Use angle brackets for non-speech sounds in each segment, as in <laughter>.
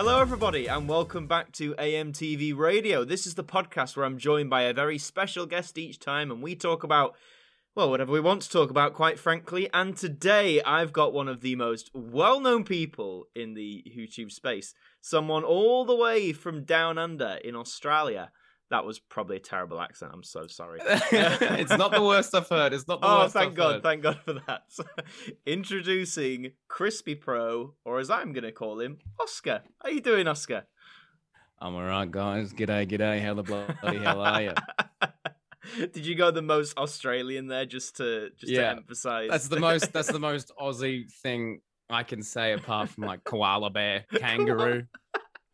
Hello, everybody, and welcome back to AMTV Radio. This is the podcast where I'm joined by a very special guest each time, and we talk about, well, whatever we want to talk about, quite frankly. And today, I've got one of the most well known people in the YouTube space, someone all the way from down under in Australia. That was probably a terrible accent. I'm so sorry. <laughs> <laughs> it's not the worst I've heard. It's not the oh, worst. thank I've God, heard. thank God for that. <laughs> Introducing Crispy Pro, or as I'm going to call him, Oscar. How you doing, Oscar? I'm alright, guys. G'day, g'day. How the bloody hell are you? Did you go the most Australian there just to just Yeah, to emphasize? That's the most. That's the most Aussie thing I can say, apart from like koala bear, kangaroo,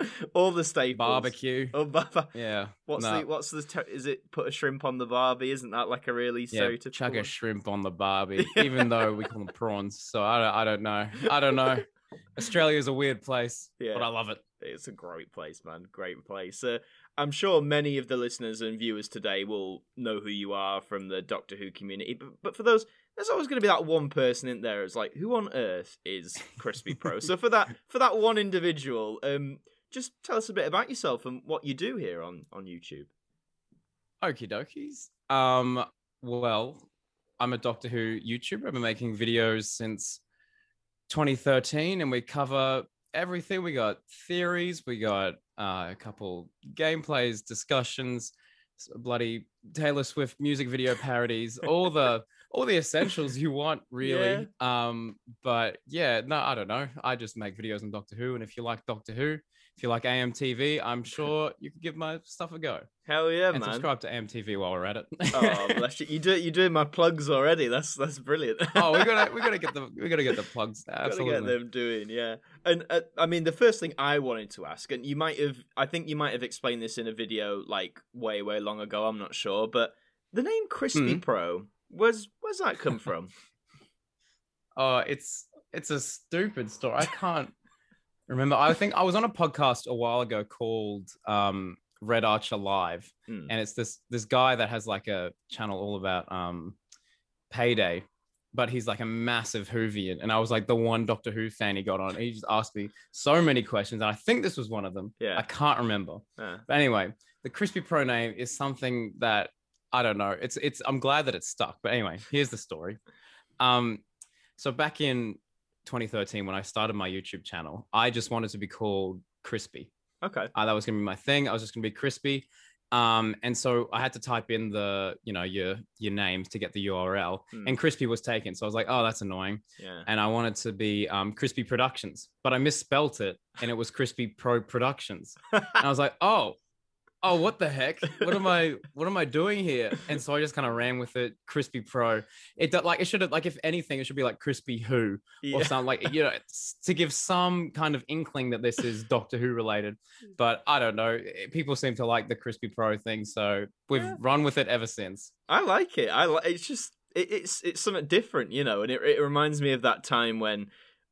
<laughs> all the staples. barbecue. <laughs> Oh, bar- Yeah. what's no. the what's the ter- is it put a shrimp on the barbie? Isn't that like a really Yeah, stereotypical? chuck a shrimp on the barbie, <laughs> even though we call them prawns. So I don't, I don't know. I don't know. Australia's a weird place, Yeah. but I love it. It's a great place, man. Great place. Uh, I'm sure many of the listeners and viewers today will know who you are from the Doctor Who community. But, but for those, there's always going to be that one person in there. It's like, who on earth is Crispy Pro? so for that, for that one individual, um, just tell us a bit about yourself and what you do here on on YouTube. Okie dokies. Um, well, I'm a Doctor Who YouTuber. I've been making videos since 2013, and we cover everything. We got theories, we got uh, a couple gameplays, discussions, bloody Taylor Swift music video <laughs> parodies, all the all the essentials you want, really. Um, but yeah, no, I don't know. I just make videos on Doctor Who, and if you like Doctor Who, if you like AMTV, I'm sure you could give my stuff a go Hell yeah, and man! subscribe to AMTV while we're at it. oh, bless you. You do you doing my plugs already? That's that's brilliant. <laughs> oh, we gotta we gotta get the <laughs> we gotta get the plugs. Gotta get them doing, yeah. And uh, I mean, the first thing I wanted to ask, and you might have, I think you might have explained this in a video like way, way long ago. I'm not sure, but the name Crispy Mhm. Pro was where's that come from? Oh, <laughs> it's it's a stupid story. I can't remember. I think I was on a podcast a while ago called um, Red Archer Live, Mm. and it's this this guy that has like a channel all about um, payday, but he's like a massive Whovian, and I was like the one Doctor Who fan he got on. He just asked me so many questions, and I think this was one of them. Yeah. I can't remember. Yeah. But anyway, the Crispy Pro name is something that I don't know. It's it's I'm glad that it's stuck. But anyway, here's the story. Um, so back in 2013, when I started my YouTube channel, I just wanted to be called Crispy. Okay. Uh, that was gonna be my thing. I was just gonna be Crispy. Um, and so I had to type in the, you know, your your names to get the URL, Hmm. and Crispy was taken. So I was like, oh, that's annoying Yeah. and I wanted to be um, Crispy Productions, but I misspelt it and it was Crispy Pro Productions. <laughs> And I was like, oh, oh, what the heck? What am I, <laughs> what am I doing here? And so I just kind of ran with it, Crispy Pro. It like it should have like if anything, it should be like Crispy Who yeah. or something like you know <laughs> to give some kind of inkling that this is Doctor Who related. <laughs> But I don't know. eh, People seem to like the Crispy Pro thing, so we've Yeah. run with it ever since. I like it. I like. It's just it, it's it's something different, you know, and it it reminds me of that time when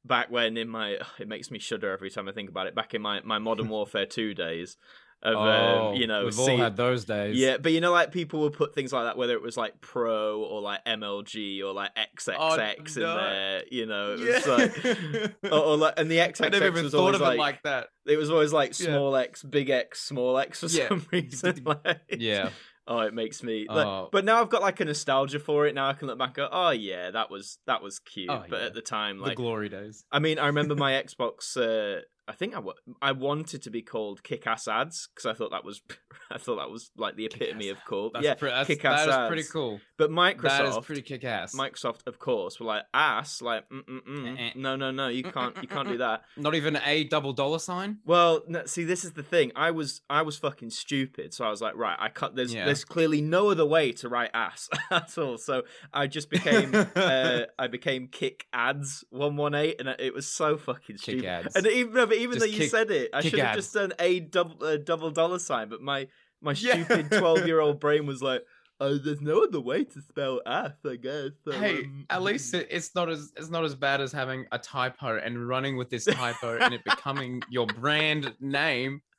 back when in my it makes me shudder every time I think about it. Back in my my Modern Warfare two days of um, you know Oh, we've see- all had those days. Yeah, but you know, like people would put things like that, whether it was like Pro or like MLG or like XXX in no. there. You know, it was Yeah. like, <laughs> or, or like, and the I XXX never even was thought always of like, it like that. it was always like Yeah. small X, big X, small X for Yeah. some <laughs> reason. <laughs> like, Yeah. Oh, it makes me. like- Oh. but now I've got like a nostalgia for it. Now I can look back and go, oh yeah, that was that was cute. Oh, but yeah. at the time, like the glory days. I mean, I remember my Xbox. Uh, I think I, I wanted to be called Kick Ass Ads because I thought that was <laughs> I thought that was like the epitome of cool. That's yeah, pre- that's, kick-ass that is pretty cool. but That is Microsoft, pretty kick ass. Microsoft, of course, were like ass, like mm mm Eh, mm. eh. No, no, no, you can't, you can't do that. <laughs> Not even a double dollar sign. Well, no, see, this is the thing. I was, I was fucking stupid. So I was like, right, I cut. There's, Yeah. there's clearly no other way to write ass <laughs> at all. So I just became, uh, I became kick ads one one eight, and it was so fucking Kick stupid. ads. And even, but even though you kick- said it, I should have just done a double, uh, double dollar sign. But my, my stupid twelve year old <laughs> brain was like, oh, there's no other way to spell ass, I guess. So, Hey, um, at least it, it's not as it's not as bad as having a typo and running with this typo <laughs> and it becoming your brand name. <laughs>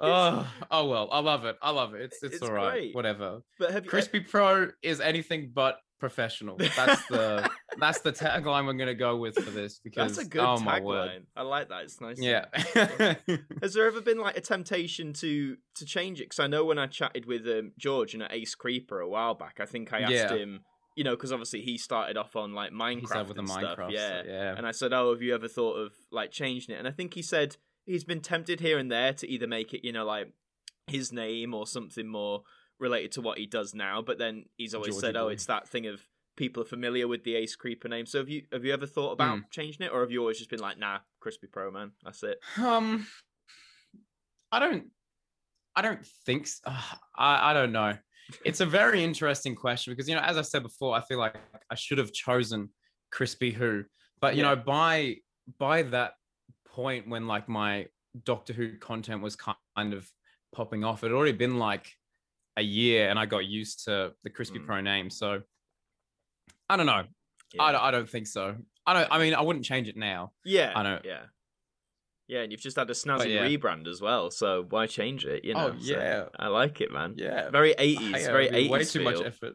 Oh, oh well, I love it. I love it. It's it's, It's all right. great. Whatever. but have you, Crispy Pro is anything but professional. That's the that's the tagline we're gonna go with for this because That's a good oh tagline. I like that. It's nice. Yeah. <laughs> Has there ever been like a temptation to to change it? Because I know when I chatted with um, George and Ace Creeper a while back, I think I asked Yeah. him, you know, because obviously he started off on like Minecraft with the and Minecraft. stuff, yeah. yeah. And I said, "Oh, have you ever thought of like changing it?" And I think he said he's been tempted here and there to either make it, you know, like his name or something more related to what he does now. But then he's always Georgie said, "Oh, boy. it's that thing of people are familiar with the Ace Creeper name." So have you have you ever thought about Mm. changing it, or have you always just been like, "Nah, Crispy Pro man, that's it." Um, I don't, I don't think. So. I I don't know. It's a very <laughs> interesting question because you know, as I said before, I feel like I should have chosen Crispy Who, but you Yeah. know, by by that point when like my Doctor Who content was kind of popping off, it had already been like a year, and I got used to the Crispy Mm. Pro name. So I don't know. Yeah. I don't, I don't think so. I don't. I mean, I wouldn't change it now. Yeah, I know. Yeah, yeah, and you've just had a snazzy yeah. rebrand as well, so why change it? You know, Oh, so yeah. I like it, man. Yeah. Very eighties, very eighties. way too much effort.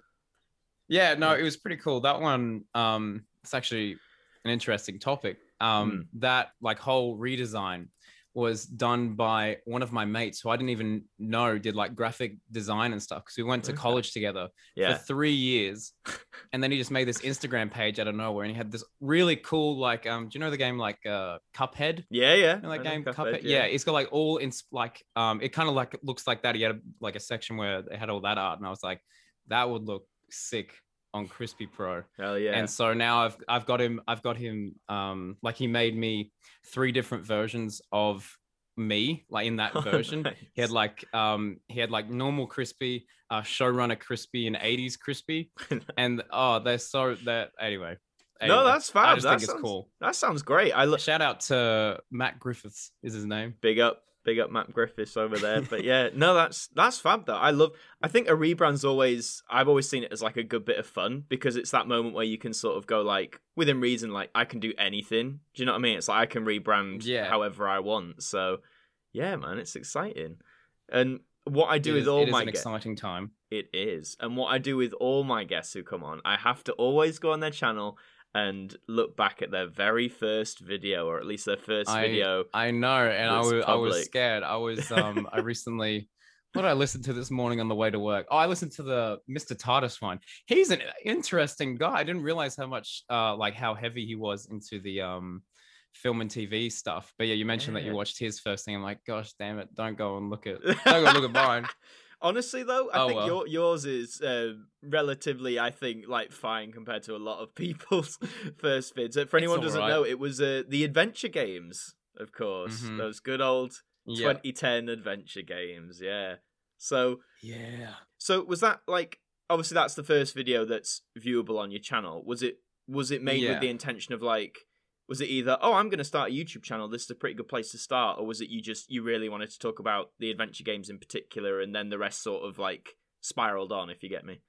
Yeah, no, it was pretty cool. That one, um, it's actually an interesting topic. Um, Hmm. that like whole redesign was done by one of my mates who I didn't even know did like graphic design and stuff because we went to college together Yeah, for three years, <laughs> and then he just made this Instagram page out of nowhere, and he had this really cool like um, do you know the game like uh Cuphead? yeah, yeah. You know, that I game know Cuphead. Yeah. it's got like all in like um, it kind of like looks like that. He had a, like a section where they had all that art, and I was like, that would look sick on Crispy Pro. Hell yeah. And so now I've I've got him I've got him um like he made me three different versions of me like in that <laughs> Oh, version. He had like um he had like normal crispy, uh showrunner crispy, and 80s crispy, <laughs> and oh they're so that anyway. no, that's fab. I just that think sounds, it's cool. That sounds great. I look Shout out to Matt Griffiths is his name. big up, big up Matt Griffiths over there. But yeah, <laughs> no, that's that's fab though. I love. I think a rebrand's always. I've always seen it as like a good bit of fun because it's that moment where you can sort of go like within reason, like I can do anything. Do you know what I mean? It's like I can rebrand Yeah. however I want. So yeah, man, it's exciting. And what I do It with all is my an guests, exciting time. it is, and what I do with all my guests who come on, I have to always go on their channel and look back at their very first video, or at least their first I- video. I know, and I was I was scared. I was um I <laughs> recently what did I listen to this morning on the way to work? Oh, I listened to the Mr. TARDIS one. He's an interesting guy. I didn't realize how much uh like how heavy he was into the um film and TV stuff. But yeah, you mentioned that you watched his first thing. I'm like, gosh damn it, don't go and look at <laughs> don't go look at mine. Honestly, though, I Oh, think well. your, yours is uh, relatively, I think, like fine compared to a lot of <laughs> people's first vids. Uh, For anyone who doesn't alright. know, it was uh, the adventure games, of course. Mhm. Those good old Yeah. 2010 adventure games. Yeah. So, Yeah. so was that like obviously that's the first video that's viewable on your channel? Was it was it made with the intention of like? Was it either oh I'm going to start a YouTube channel this is a pretty good place to start or was it you just you really wanted to talk about the adventure games in particular and then the rest sort of like spiraled on if you get me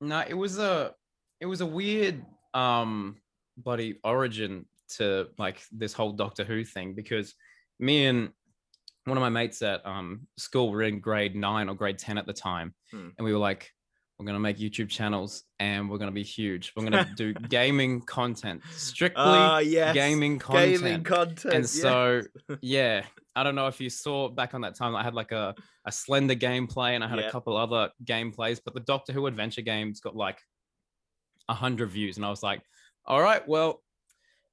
No, it was a it was a weird um bloody origin to like this whole Doctor Who thing because me and one of my mates at um school were in grade nine or grade 10 at the time Hmm. and we were like we're gonna make YouTube channels and we're gonna be huge. We're gonna do <laughs> gaming content, strictly Ah, yes. gaming content. gaming content and yes. so <laughs> yeah, I don't know if you saw back on that time. I had like a a Slender gameplay, and I had Yeah. a couple other gameplays. But the Doctor Who adventure games got like a hundred views, and I was like, all right, well,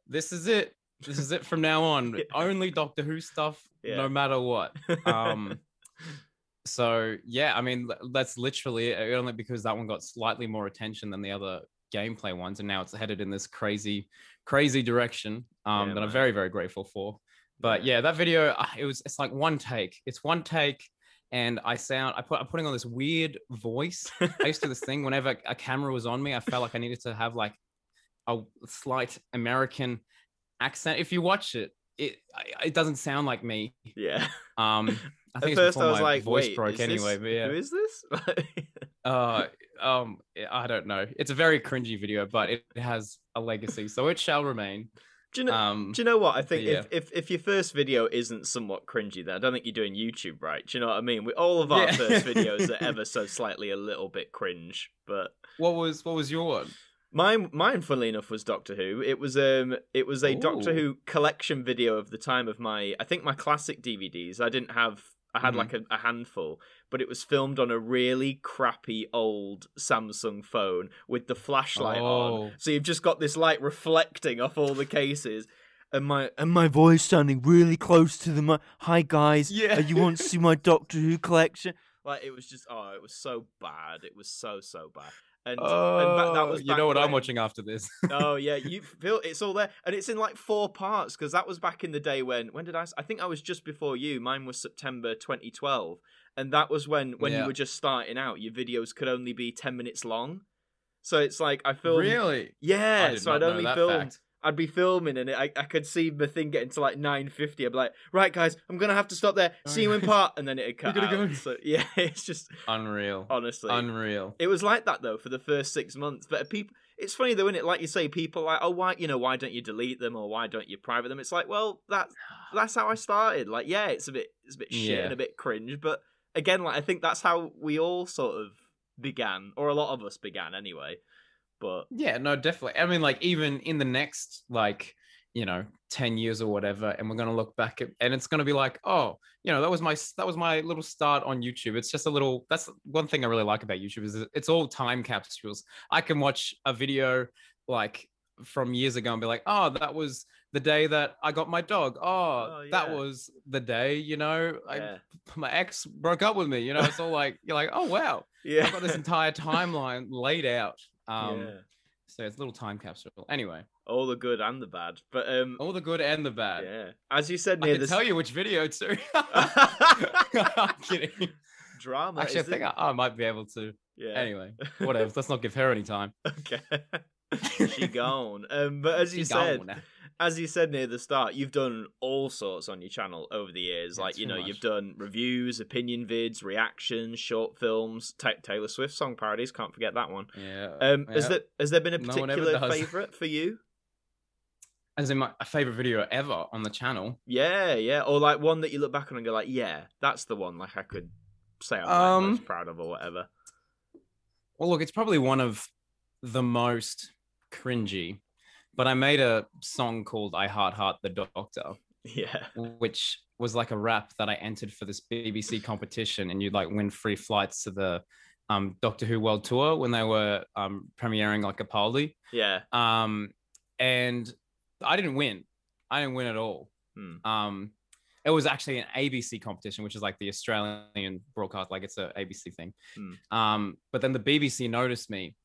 this is it. This is it from now on. <laughs> Only Doctor Who stuff, Yeah. no matter what. Um, so yeah, I mean that's literally only because that one got slightly more attention than the other gameplay ones, and now it's headed in this crazy, crazy direction. Um, Yeah, that I'm very very grateful for. But yeah, that video, uh, it was it's like one take. It's one take, and I sound I put I'm putting on this weird voice. <laughs> I used to do this thing whenever a camera was on me, I felt like I needed to have like a slight American accent. If you watch it, it it doesn't sound like me. yeah Um, <laughs> I at think it's first I was like voice wait broke anyway. this, But yeah, who is this <laughs> uh, um, I don't know. It's a very cringy video, but it has a legacy, so it shall remain. Do you know? Um, do you know what I think? yeah. If, if if your first video isn't somewhat cringy, then I don't think you're doing YouTube right. Do you know what I mean? We, all of our Yeah. first <laughs> videos are ever so slightly a little bit cringe, but what was what was your one? Mine, mine, funnily enough, was Doctor Who. It was um, it was a Doctor Who collection video of the time of my, I think my classic DVDs. I didn't have, I had Mhm. like a, a handful, but it was filmed on a really crappy old Samsung phone with the flashlight on. Oh. So you've just got this light reflecting off all the cases. And my and my voice sounding really close to the mic. Hi guys, Yeah. uh, you want to see my <laughs> Doctor Who collection? Like it was just oh, it was so bad. It was so so bad. And, and ba- that Oh, was you know what I'm watching after this. <laughs> oh yeah, you feel it's all there, and it's in like four parts because that was back in the day when when did I? I think I was just before you. Mine was September 2012, and that was when when you were just starting out. Your videos could only be 10 minutes long, so it's like I filmed. really? Yeah, did so I'd only that film. fact. I'd be filming, and I I could see the thing getting to like 9:50. I'd be like, right guys, I'm gonna have to stop there. See you in <laughs> part, and then it'd cut out. go. So <laughs> yeah, it's just Unreal. honestly Unreal. it was like that though for the first six months. But people, it's funny though, isn't it? Like you say, people are like, oh, why, you know, why don't you delete them or why don't you private them? It's like, well, that's <sighs> that's how I started. Like, yeah, it's a bit, it's a bit shit Yeah. and a bit cringe, but again, like I think that's how we all sort of began, or a lot of us began anyway. But Yeah, no, definitely. I mean, like even in the next like you know 10 years or whatever and we're going to look back at and it's going to be like oh you know that was my that was my little start on youtube. It's just a little that's one thing i really like about youtube is it's all time capsules. I can watch a video like from years ago and be like oh that was the day that i got my dog. Oh, Oh, that was the day you know I, yeah, <laughs> my ex broke up with me you know? It's all like you're like oh wow. <laughs> Yeah, i've got this entire timeline laid out um yeah. so it's a little time capsule anyway all the good and the bad. But um, all the good and the bad. yeah, as you said I near can the tell you which video too. <laughs> <laughs> I'm kidding. drama. Actually, I think it? I, I might be able to. yeah. Anyway, <laughs> whatever. Let's not give her any time. okay. she gone. Um, but as you She said, gone. As you said near the start, you've done all sorts on your channel over the years. Yeah, like you know, much. you've done reviews, opinion vids, reactions, short films, Ta Taylor Swift song parodies. Can't forget that one. yeah. Um, has yeah. there has there been a No particular does. favorite for you? As in my a favorite video ever on the channel. Yeah, yeah, or like one that you look back on and go like, yeah, that's the one. Like I could say I'm Um, most proud of or whatever. Well, look, it's probably one of the most cringy, but I made a song called "I Heart Heart the Doctor," Yeah, which was like a rap that I entered for this BBC competition, and you'd like win free flights to the um, Doctor Who World Tour when they were um, premiering like Capaldi. yeah, Um, and I didn't win. I didn't win at all. Hmm. Um, it was actually an ABC competition, which is like the Australian broadcast, like it's a ABC thing. Hmm. Um, but then the BBC noticed me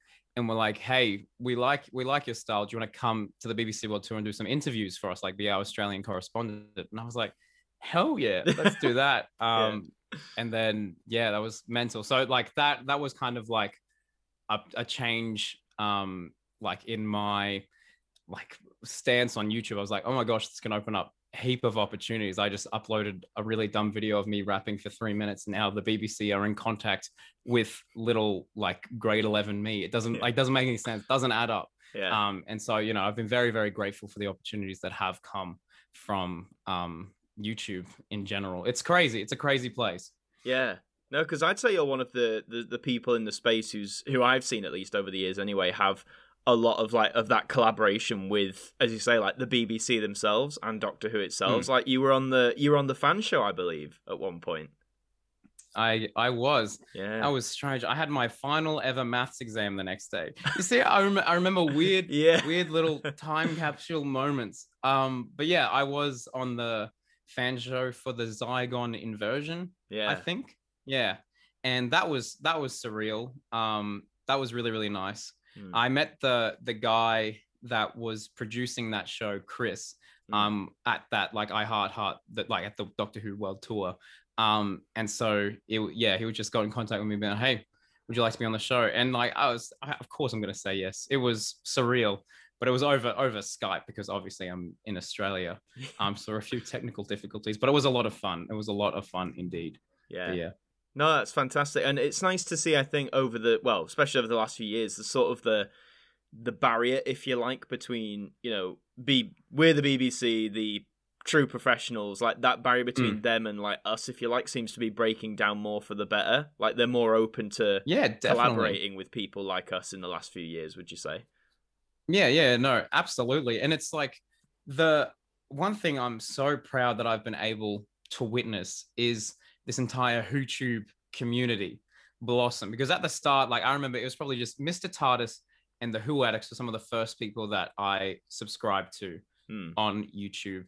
and were like, "Hey, we like we like your style. Do you want to come to the BBC World Tour and do some interviews for us, like be our Australian correspondent?" And I was like, "Hell yeah, let's do <laughs> that." Yeah. Um, and then yeah, that was mental. So like that that was kind of like a, a change, um, like in my like stance on YouTube. I was like, oh my gosh, this can open up heap of opportunities. I just uploaded a really dumb video of me rapping for three minutes. Now the BBC are in contact with little like grade 11 me. It doesn't Yeah. like doesn't make any sense. Doesn't add up. yeah. Um, and so you know, I've been very, very grateful for the opportunities that have come from um YouTube in general. It's crazy. It's a crazy place. Yeah. No, because I'd say you're one of the, the the people in the space who's who I've seen at least over the years anyway have a lot of like of that collaboration with, as you say, like the BBC themselves and Doctor Who itself. Hmm. Like you were on the you were on the fan show, I believe, at one point. I I was. Yeah. That was strange. I had my final ever maths exam the next day. You see, I, rem- I remember weird, <laughs> yeah. weird little <laughs> time capsule moments. Um, but yeah, I was on the fan show for the Zygon inversion. Yeah. I think. Yeah, and that was that was surreal. Um, that was really really nice. Hmm. I met the the guy that was producing that show, Chris, Hmm. um, at that like I Heart Heart that like at the Doctor Who World Tour. Um, and so it, yeah, he would just got in contact with me, being like, hey, would you like to be on the show? And like I was, I, of course, I'm gonna say yes. It was surreal, but it was over over Skype because obviously I'm in Australia. <laughs> Um, so a few technical difficulties, but it was a lot of fun. It was a lot of fun indeed. yeah. But yeah. No, that's fantastic, and it's nice to see. I think over the well, especially over the last few years, the sort of the the barrier, if you like, between you know, be we're the BBC, the true professionals, like that barrier between Mm. them and like us, if you like, seems to be breaking down more for the better. Like they're more open to Yeah, definitely. collaborating with people like us in the last few years. Would you say? Yeah, yeah, no, absolutely. And it's like the one thing I'm so proud that I've been able to witness is this entire YouTube community blossom. Because at the start, like I remember it was probably just Mr. TARDIS and the Who Addicts were some of the first people that I subscribed to Hmm. on YouTube.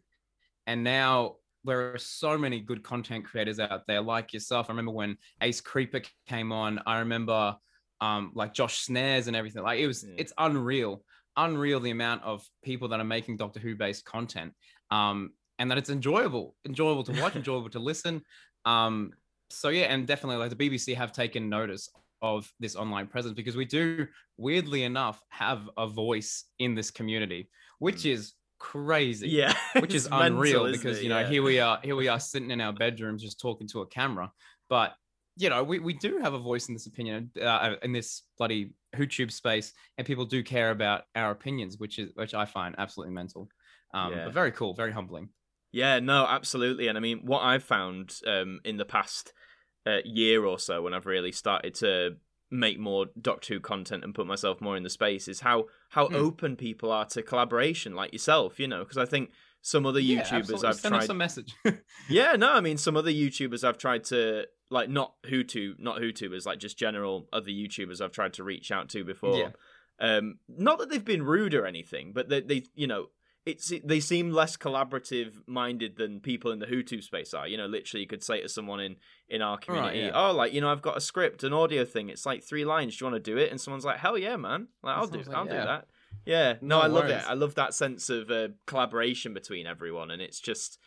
And now there are so many good content creators out there like yourself. I remember when Ace Creeper came on. I remember um like Josh Snares and everything. Like it was Yeah. it's unreal. Unreal the amount of people that are making Doctor Who based content. Um and that it's enjoyable, enjoyable to watch, <laughs> enjoyable to listen. Um so yeah, and definitely like the BBC have taken notice of this online presence because we do weirdly enough have a voice in this community, which is crazy Yeah, <laughs> which is mental, unreal because it? you know Yeah. here we are here we are <laughs> sitting in our bedrooms just talking to a camera but you know we, we do have a voice in this opinion uh, in this bloody youtube space and people do care about our opinions which is which i find absolutely mental um Yeah. but very cool very humbling Yeah, no, absolutely. And I mean, what I've found um, in the past uh, year or so, when I've really started to make more Doctor Who content and put myself more in the space, is how how Hmm. open people are to collaboration, like yourself. You know, because I think some other Yeah, YouTubers absolutely. I've tried. Send us a message <laughs> Yeah, no, I mean some other YouTubers I've tried to like not who to not Hootubers, like just general other YouTubers I've tried to reach out to before. Yeah. Um, not that they've been rude or anything, but they, they you know, it's they seem less collaborative minded than people in the Hutu space are. You know, literally, you could say to someone in in our community, yeah. "Oh, like you know, I've got a script, an audio thing. It's like three lines. Do you want to do it?" And someone's like, "Hell yeah, man! Like I'll do, like- I'll do yeah. that." Yeah, no, No I love it. I love that sense of uh, collaboration between everyone, and it's just,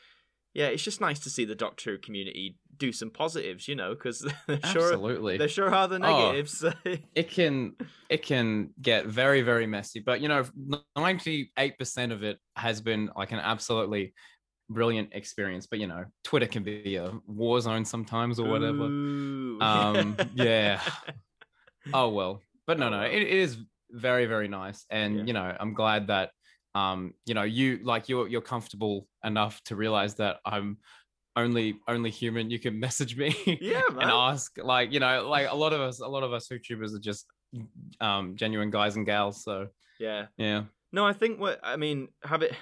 yeah, it's just nice to see the Doctor Who community do some positives, you know, because <laughs> sure absolutely there sure are the Oh. negatives. <laughs> it can it can get very very messy but you know 98% of it has been like an absolutely brilliant experience but you know twitter can be a war zone sometimes or whatever Ooh. Um, <laughs> yeah. oh well but no Oh, no it, it is very very nice and Yeah. you know i'm glad that um you know you like you're you're comfortable enough to realize that i'm only only human you can <laughs> message me Yeah, <laughs> and ask like you know like a lot of us a lot of us youtubers are just um genuine guys and gals so yeah. yeah No, I think what I mean, have it.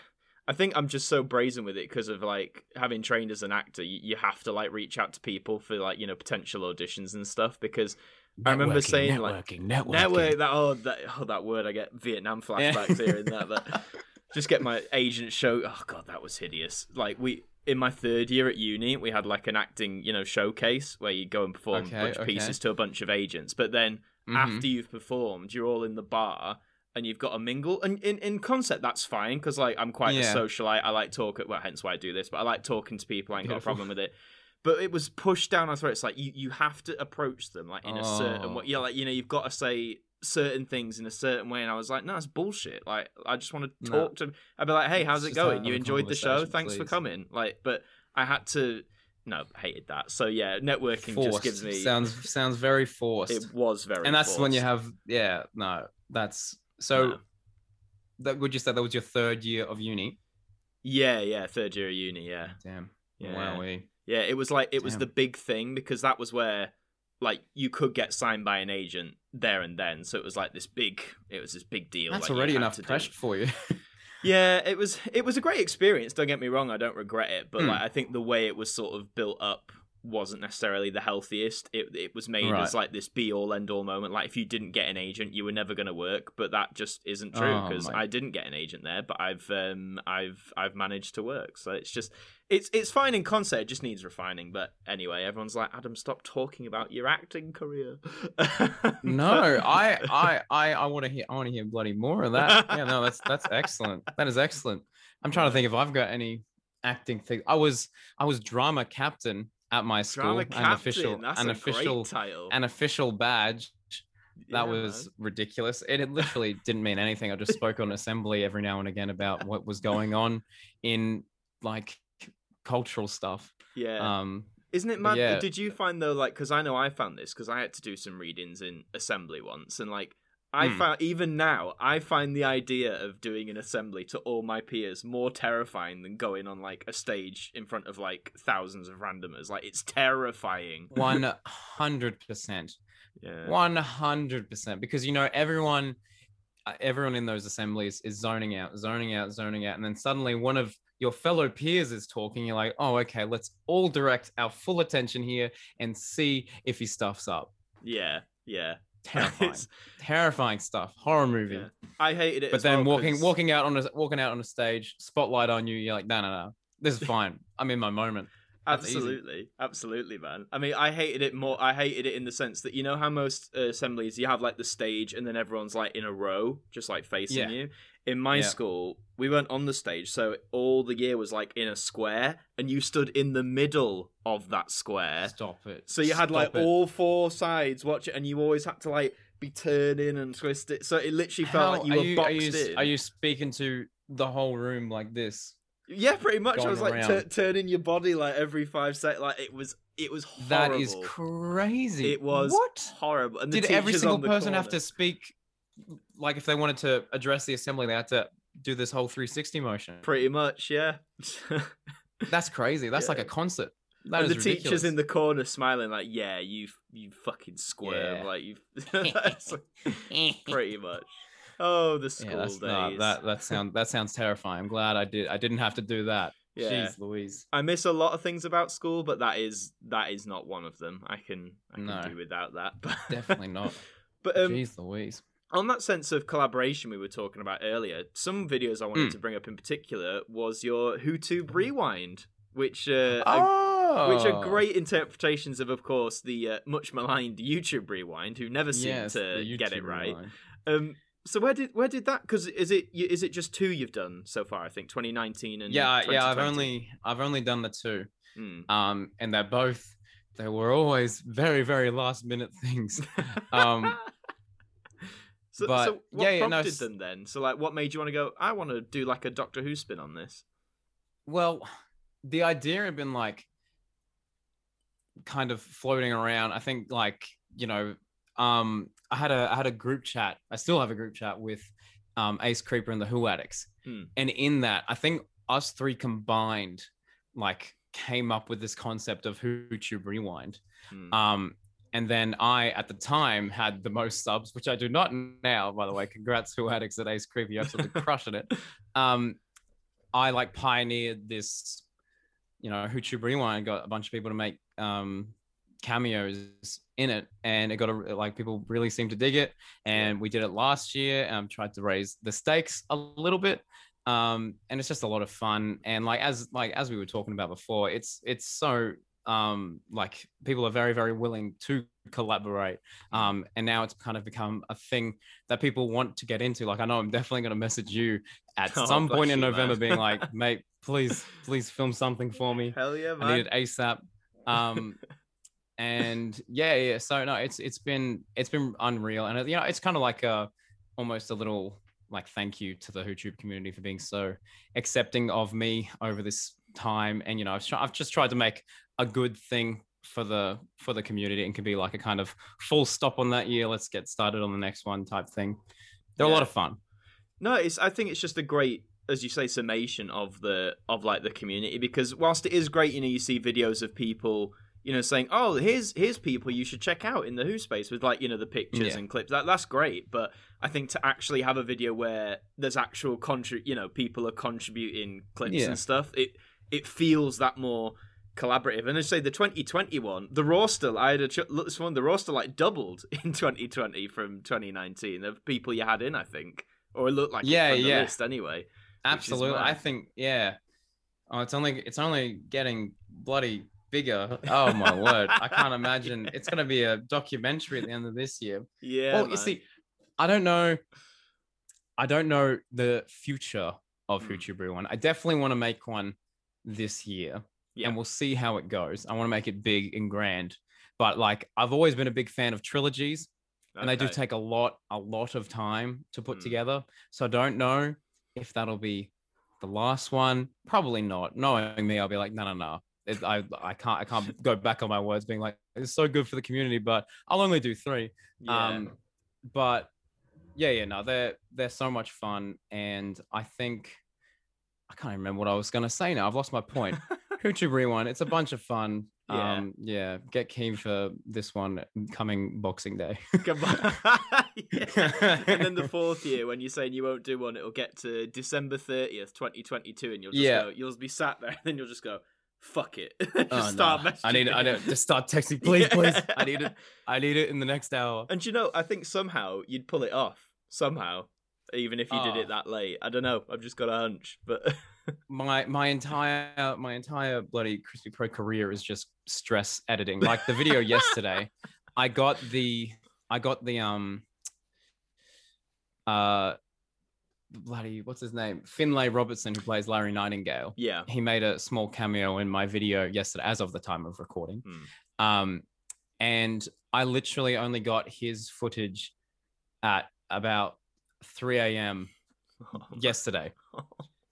I think I'm just so brazen with it because of like having trained as an actor. You, you have to like reach out to people for like you know potential auditions and stuff because I remember Networking, saying, like, networking networking network that oh that oh that word I get Vietnam <laughs> flashbacks hearing that that just get my agent show oh god that was hideous. Like we in my third year at uni we had like an acting you know showcase where you go and perform Okay, a bunch of pieces to a bunch of agents. But then Mhm. after you've performed you're all in the bar and you've got a mingle. And in, in concept that's fine because like i'm quite a Yeah. socialite i like talking well hence why i do this but i like talking to people i ain't got a problem with it. But it was pushed down our throats like you, you have to approach them like in a certain Oh. way. Yeah like you know you've got to say certain things in a certain way and i was like no it's bullshit. Like i just want to No. talk to i'd be like hey how's it going? You enjoyed the show? thanks for coming. Like but i had to no hated that. So yeah networking forced. just gives me sounds sounds very forced. It was very and that's when you have yeah no that's so No. that would you say that was your third year of uni? Yeah yeah third year of uni yeah. Damn. Yeah. wow we Yeah, it was like it was the big thing because that was where like you could get signed by an agent there and then. So it was like this big it was this big deal. that's like, already enough to do. pressure for you <laughs> Yeah, it was it was a great experience, don't get me wrong, I don't regret it, but Hmm. like I think the way it was sort of built up wasn't necessarily the healthiest. It it was made Right. as like this be all end all moment. Like if you didn't get an agent, you were never going to work. But that just isn't true Oh, because my- I didn't get an agent there. But I've um I've I've managed to work. So it's just it's it's fine in concept. It just needs refining. But anyway, everyone's like Adam, stop talking about your acting career. <laughs> no i i i, I want to hear i want to hear bloody more of that yeah no that's that's excellent that is excellent i'm trying to think if i've got any acting thing i was i was drama captain at my school Drama an official That's an official title. an official badge Yeah, that was man. ridiculous. It, it <laughs> literally didn't mean anything. I just spoke on assembly every now and again about what was going <laughs> on in like cultural stuff. yeah. Um, Isn't it mad? yeah. Did you find though, like, because I know I found this because I had to do some readings in assembly once, and like, I Hmm. found even now, I find the idea of doing an assembly to all my peers more terrifying than going on like a stage in front of like thousands of randomers. Like it's terrifying. <laughs> One <laughs> hundred percent. Yeah. One hundred percent. Because you know everyone, uh, everyone in those assemblies is zoning out, zoning out, zoning out, and then suddenly one of your fellow peers is talking. You're like, oh, okay, let's all direct our full attention here and see if he stuffs up. Yeah. Yeah. Terrifying, terrifying stuff. Horror movie. Yeah. I hated it. But then well walking, 'cause- walking out on a walking out on a stage, spotlight on you. You're like, no, no, no, this is <laughs> fine. I'm in my moment. That's easy. Absolutely, absolutely, man. I mean, I hated it more. I hated it in the sense that you know how most uh, assemblies you have like the stage and then everyone's like in a row, just like facing Yeah. you. In my Yeah. school, we weren't on the stage, so all the year was like in a square, and you stood in the middle of that square. Stop it. So you had like Stop it. all four sides watch it, and you always had to like be turning and twist it. So it literally felt How- like you were you, boxed are you, in. Are you speaking to the whole room like this? Yeah, pretty much. I was like tur turning your body like every five seconds. Like it was, it was horrible. That is crazy. It was what? horrible. And Did every single person have to speak? Like, if they wanted to address the assembly, they had to do this whole 360 motion. Pretty much, yeah. <laughs> That's crazy. That's like a concert. That and the teachers in the corner smiling like, "Yeah, you, you fucking squirm." Yeah. Like you, <laughs> <laughs> pretty much. Oh, the school yeah, that's days. not, that that sounds that sounds terrifying. I'm glad I did. I didn't have to do that. Yeah. Jeez, Louise. I miss a lot of things about school, but that is that is not one of them. I can I can No. do without that. But Definitely not. but um, Jeez, Louise. On that sense of collaboration we were talking about earlier, some videos I wanted Mm. to bring up in particular was your YouTube Rewind, which uh, are, Oh, which are great interpretations of, of course, the uh, much maligned YouTube Rewind, who never seemed Yes, to get it right. Um, so where did where did that? Because is it is it just two you've done so far? I think 2019 and Yeah, yeah. I've only I've only done the two. Mm. Um, and they're both they were always very very last minute things. <laughs> Um, so, but, so what yeah, yeah, no, prompted s- them then? So like, what made you want to go? I want to do like a Doctor Who spin on this. Well, the idea had been like kind of floating around. I think like, you know, um I had a I had a group chat. I still have a group chat with um Ace Creeper and the Who Addicts. Hmm. And in that, I think us three combined like came up with this concept of YouTube Rewind. Mm. Um and then I, at the time, had the most subs, which I do not now, by the way. Congrats, Who Addicts at Ace Creepy. Absolutely <laughs> crushing it. Um, I like pioneered this, you know, YouTube Rewind, got a bunch of people to make um, cameos in it. And it got a, like, people really seemed to dig it. And we did it last year. Um, tried to raise the stakes a little bit. Um, and it's just a lot of fun. And like, as, like, as we were talking about before, it's, it's so um like people are very very willing to collaborate um and now it's kind of become a thing that people want to get into like i know i'm definitely going to message you <laughs> at Oh, some point in you, november man. being like <laughs> mate please please film something for me Hell yeah, man. i need it asap um <laughs> and yeah yeah so no it's it's been it's been unreal and you know it's kind of like a almost a little like thank you to the youtube community for being so accepting of me over this time and you know i've, I've just tried to make a good thing for the for the community and can be like a kind of full stop on that year let's get started on the next one type thing they're a lot of fun No, it's. I think it's just a great, as you say, summation of the of like the community. Because whilst it is great, you know, you see videos of people, you know, saying, "Oh, here's here's people you should check out in the Who space with like you know the pictures Yeah. and clips." That that's great. But I think to actually have a video where there's actual contri- you know, people are contributing clips Yeah. and stuff, it it feels that more collaborative. And I say the 2021, the roster, I had a ch- look this one, the roster like doubled <laughs> in 2020 from 2019 of people you had in, I think, or it looked like Yeah, it from the yeah. list anyway. absolutely i think yeah oh it's only it's only getting bloody bigger oh my word i can't <laughs> imagine it's going to be a documentary at the end of this year Yeah. well man. you see i don't know i don't know the future of Hmm. youtube rewind i definitely want to make one this year Yeah. and we'll see how it goes i want to make it big and grand but like i've always been a big fan of trilogies and they do take a lot a lot of time to put Mm. together so i don't know if that'll be the last one probably not knowing me i'll be like no no no it, I, I can't i can't go back on my words being like it's so good for the community but i'll only do three Yeah. um but yeah, yeah, no, they're they're so much fun, and I think I can't remember what I was gonna say now. I've lost my point. <laughs> YouTube Rewind, it's a bunch of fun. Yeah. Um, yeah, get keen for this one coming Boxing Day. <laughs> Yeah. <laughs> And then the fourth year, when you're saying you won't do one, it'll get to December thirtieth, twenty twenty two, and you'll just Yeah. go, you'll be sat there, <laughs> and then you'll just go, "Fuck it," just Oh, start no. messaging. I need, I me. need just start texting, please, please. I need it. I need it in the next hour. And you know, I think somehow you'd pull it off. Somehow, even if you did it Oh. that late. I don't know. I've just got a hunch, but my my entire my entire bloody crispy pro career is just stress editing. Like the video <laughs> yesterday i got the i got the um uh bloody what's his name? Finlay robertson who plays larry nightingale. Yeah. he made a small cameo in my video yesterday as of the time of recording. Hmm. um and i literally only got his footage at about 3 a.m <laughs> yesterday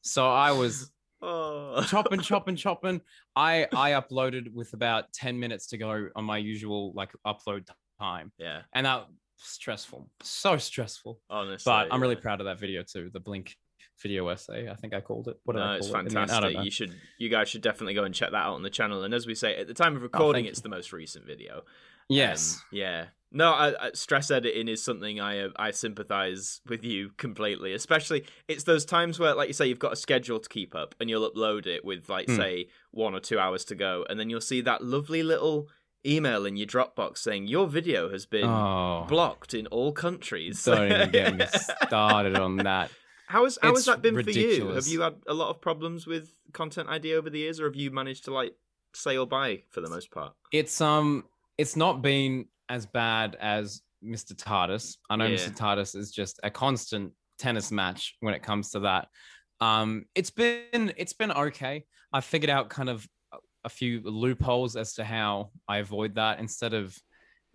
so i was Oh. chopping, <laughs> chopping, chopping. I I uploaded with about ten minutes to go on my usual like upload time, Yeah. and that stressful, so stressful. Honestly. But I'm really proud of that video too. The Blink video essay, I think I called it. What No, I it's it? in the end? I don't fantastic. You should, you guys should definitely go and check that out on the channel. And as we say, at the time of recording, Oh, it's the most recent video. Yes. Um, yeah. No, I, I, stress editing is something I uh, I sympathize with you completely. Especially, it's those times where, like you say, you've got a schedule to keep up, and you'll upload it with, like, Hmm. say, one or two hours to go, and then you'll see that lovely little email in your Dropbox saying your video has been oh, blocked in all countries. don't even get me <laughs> started on that. How has how has that been for you? Have you had a lot of problems with content ID over the years, or have you managed to like sail by for the most part? It's um, it's not been as bad as Mr. TARDIS. I know Yeah. Mr. TARDIS is just a constant tennis match when it comes to that. Um, it's been it's been okay. I figured out kind of a- few loopholes as to how I avoid that instead of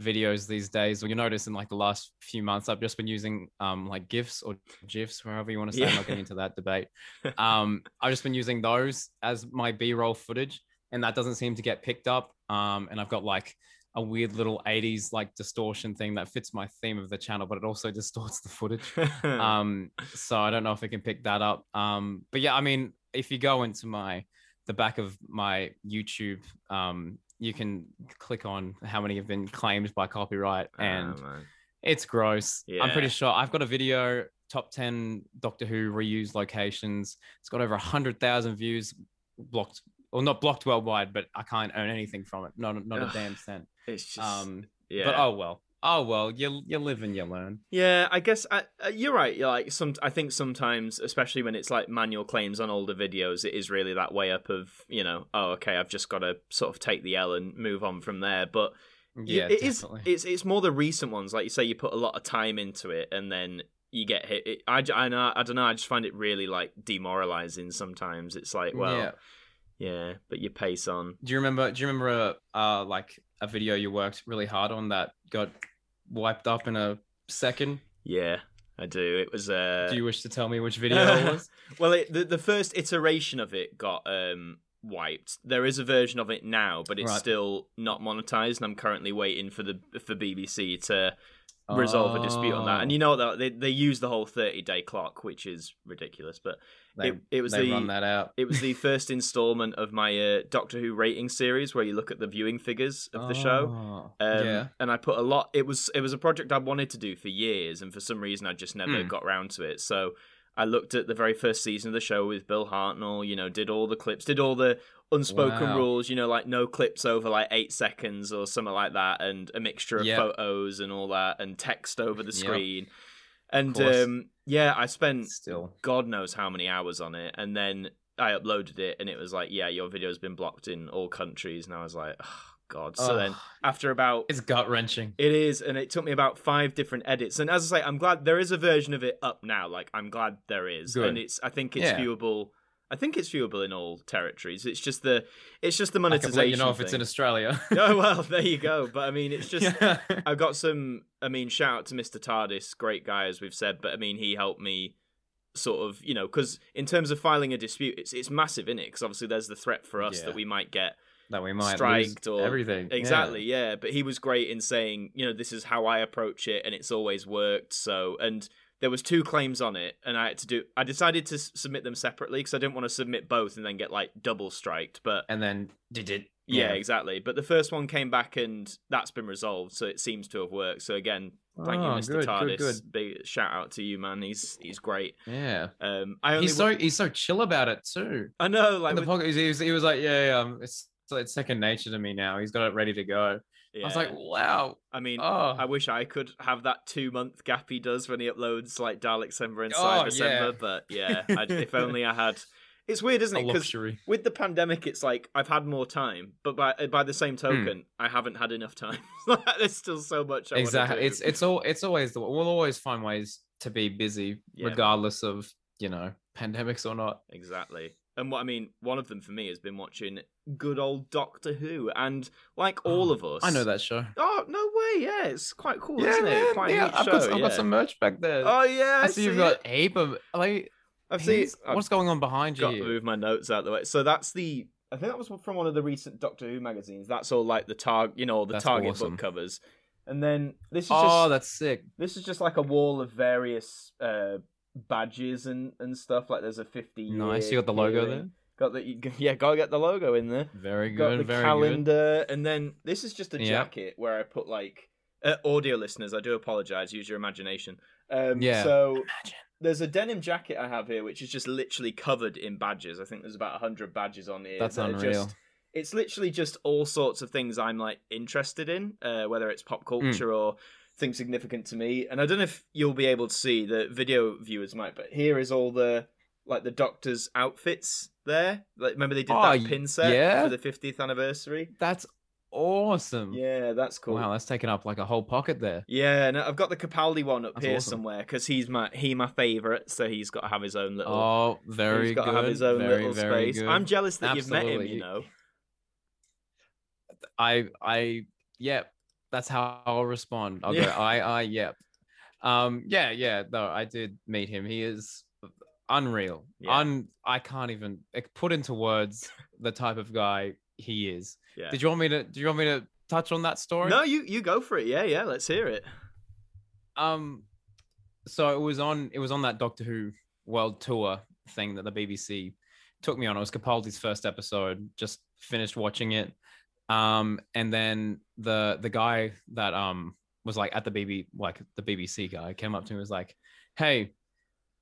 videos these days. Or you notice in like the last few months, I've just been using um like GIFs or GIFs, wherever you want to say. I'm not Yeah. getting into that debate. <laughs> Um, I've just been using those as my B-roll footage, and that doesn't seem to get picked up. Um, and I've got like a weird little 80s like distortion thing that fits my theme of the channel, but it also <laughs> distorts the footage. Um, so I don't know if it can pick that up. Um, but yeah, I mean, if you go into my the back of my YouTube, um, you can click on how many have been claimed by copyright, and Ah, man. it's gross. I'm pretty sure I've got a video top 10 Doctor Who reused locations. It's got over 100,000 views blocked or not blocked worldwide, but I can't earn anything from it. Not not a damn cent. it's just Um yeah. but oh well. Oh well, you you live and you learn. Yeah, I guess I, uh, you're right. You're like some. I think sometimes, especially when it's like manual claims on older videos, it is really that way up of you know, oh, okay, I've just got to sort of take the L and move on from there. But Yeah, it is. It's it's more the recent ones, like you say, you put a lot of time into it, and then you get hit. It, I I know. I don't know. I just find it really like demoralizing. Sometimes it's like, well, yeah. Yeah, but you pace on. Do you remember do you remember a uh like a video you worked really hard on that got wiped up in a second? Yeah, I do. It was. Uh, Do you wish to tell me which video it was? <laughs> Well, it, the the first iteration of it got um wiped. There is a version of it now, but it's Right. still not monetized, and I'm currently waiting for the for BBC to resolve a dispute on that. And Oh. you know what? They they use the whole 30 day clock, which is ridiculous. But They, it, it was the run that out. it was the <laughs> first installment of my uh, Doctor Who rating series, where you look at the viewing figures of the show. Oh, Um, yeah. and I put a lot. It was it was a project I wanted to do for years, and for some reason I just never Hmm. got round to it. So I looked at the very first season of the show with Bill Hartnell. You know, did all the clips, did all the unspoken Wow. rules. You know, like no clips over like eight seconds or something like that, and a mixture of Yep. photos and all that, and text over the Yep. screen. And um, yeah, I spent Still. God knows how many hours on it, and then I uploaded it, and it was like, yeah, your video's been blocked in all countries, and I was like, oh, God. So then after about it's gut wrenching. it is, and it took me about five different edits. And as I say, I'm glad there is a version of it up now. Like I'm glad there is, Good. and it's. I think it's Yeah. viewable. I think it's viewable in all territories. It's just the, it's just the I monetization. can let you know if it's in. Australia. <laughs> oh well, <laughs> there you go. But I mean, it's just. yeah. I've got some. I mean, shout out to Mr. TARDIS, great guy as we've said. But I mean, he helped me sort of, you know, because in terms of filing a dispute, it's it's massive in it. Because obviously, there's the threat for us Yeah. that we might get that we might striked or everything. Yeah. Exactly, yeah. But he was great in saying, you know, this is how I approach it, and it's always worked. So, and there was two claims on it, and I had to do. I decided to s- submit them separately because I didn't want to submit both and then get like double striked. But And then did it? yeah, exactly. But the first one came back, and that's been resolved, so it seems to have worked. So again, thank you, Oh, Mr. good, TARDIS. good, good. Big shout out to you, man. He's he's great. Yeah. Um, I only He's so he's so chill about it too. I know, like with- pocket, he was, he was like, yeah, yeah, um, it's it's second nature to me now. He's got it ready to go. I was like, wow. I mean, Oh, I wish I could have that two month gap he does when he uploads like Dalek Sember and Oh, Cyber yeah. But <laughs> yeah, I, if only I had. <laughs> It's weird, isn't it? Because luxury. with the pandemic, it's like I've had more time, but by by the Hmm. same token, I haven't had enough time. <laughs> There's still so much. I Exactly. do. It's it's all it's always the we'll always find ways to be busy, Yeah. regardless of you know pandemics or not. Exactly. And what I mean, one of them for me has been watching good old Doctor Who, and like all Oh, of us, I know that show. Oh no way! Yeah, it's quite cool, isn't it? Quite a yeah. neat I've, show, got, I've got some merch back there. Oh yeah, I see you've see got it. a heap of like. I've seen. he's- What's going on behind you? got to move my notes out the way. So that's the. I think that was from one of the recent Doctor Who magazines. That's all like the target, you know, the That's Target awesome. book covers. And then this is Oh, just that's sick. this is just like a wall of various uh, badges and and stuff. Like there's a fifty. Nice. You got the logo period. there. Got the <laughs> yeah. Gotta get the logo in there. Very good. got good. the very good. calendar, and then this is just a Yep. jacket where I put like uh, audio listeners. I do apologize. Use your imagination. Um, Yeah. So Imagine. there's a denim jacket I have here, which is just literally covered in badges. I think there's about hundred badges on here. That's that unreal. Just, it's literally just all sorts of things I'm like interested in, uh, whether it's pop Hmm. culture or things significant to me. And I don't know if you'll be able to see the video viewers might, but here is all the like the doctor's outfits there. Like remember they did Oh, that pin set yeah? for the 50th anniversary. That's awesome. Yeah, that's cool. Wow, that's taken up like a whole pocket there. Yeah, and I've got the Capaldi one up That's here awesome. somewhere because he's my he my favorite, so he's got to have his own little. Oh, very he's got good. to have his own very, little very space. good. I'm jealous that you've met him. You know. I, I, yeah, that's how I'll respond. I'll go, I, I, yep. Um, yeah, yeah. No, I did meet him. He is unreal. Yeah. Un, I can't even put into words <laughs> the type of guy he is. Yeah. Did you want me to? Do you want me to touch on that story? No, you you go for it. Yeah, yeah. Let's hear it. Um, so it was on it was on that Doctor Who World Tour thing that the BBC took me on. It was Capaldi's first episode. Just finished watching it. Um, and then the the guy that um was like at the BB like the BBC guy came up to me and was like, "Hey,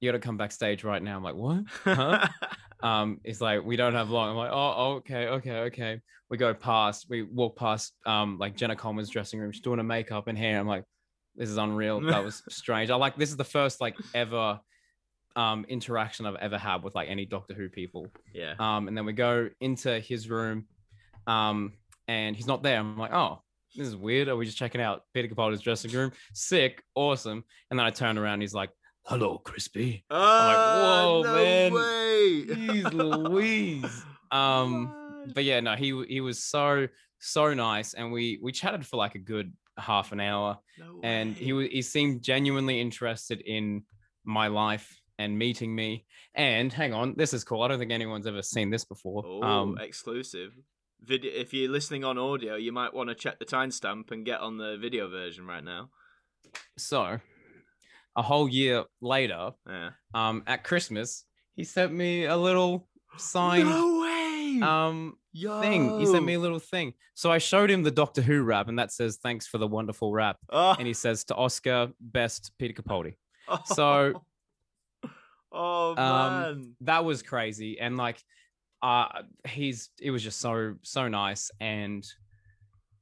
you got to come backstage right now." I'm like, "What?" Huh? <laughs> um it's like we don't have long i'm like oh okay okay okay we go past we walk past um like jenna coleman's dressing room she's doing her makeup and hair i'm like this is unreal that was <laughs> strange i like this is the first like ever um interaction i've ever had with like any doctor who people yeah. um and then we go into his room um and he's not there i'm like oh this is weird are we just checking out peter capaldi's dressing room sick awesome and then i turn around he's like hello crispy Oh, whoa, no man. Way. Jeez <laughs> Louise. Um, What? but yeah, no, he he was so so nice, and we we chatted for like a good half an hour, No and he was he seemed genuinely interested in my life and meeting me. And hang on, this is cool. I don't think anyone's ever seen this before. Oh, um, exclusive. Video. If you're listening on audio, you might want to check the timestamp and get on the video version right now. so a whole year later, Yeah. um, at Christmas, he sent me a little signed No way. um Yo. thing. He sent me a little thing. So I showed him the Doctor Who rap, and that says thanks for the wonderful rap. Oh. And he says to Oscar, best Peter Capaldi. <laughs> so- oh Um, man. That was crazy. And like uh he's it was just so so nice and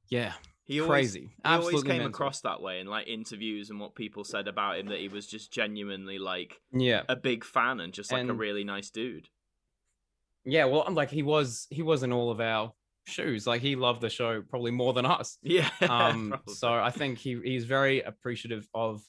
yeah, he always, crazy. He always came mental. across that way in like interviews and what people said about him that he was just genuinely like Yeah. a big fan and just like a really nice dude. Yeah, well I'm like he was he was in all of our shoes. Like he loved the show probably more than us. <laughs> Yeah. um probably. so i think he he's very appreciative of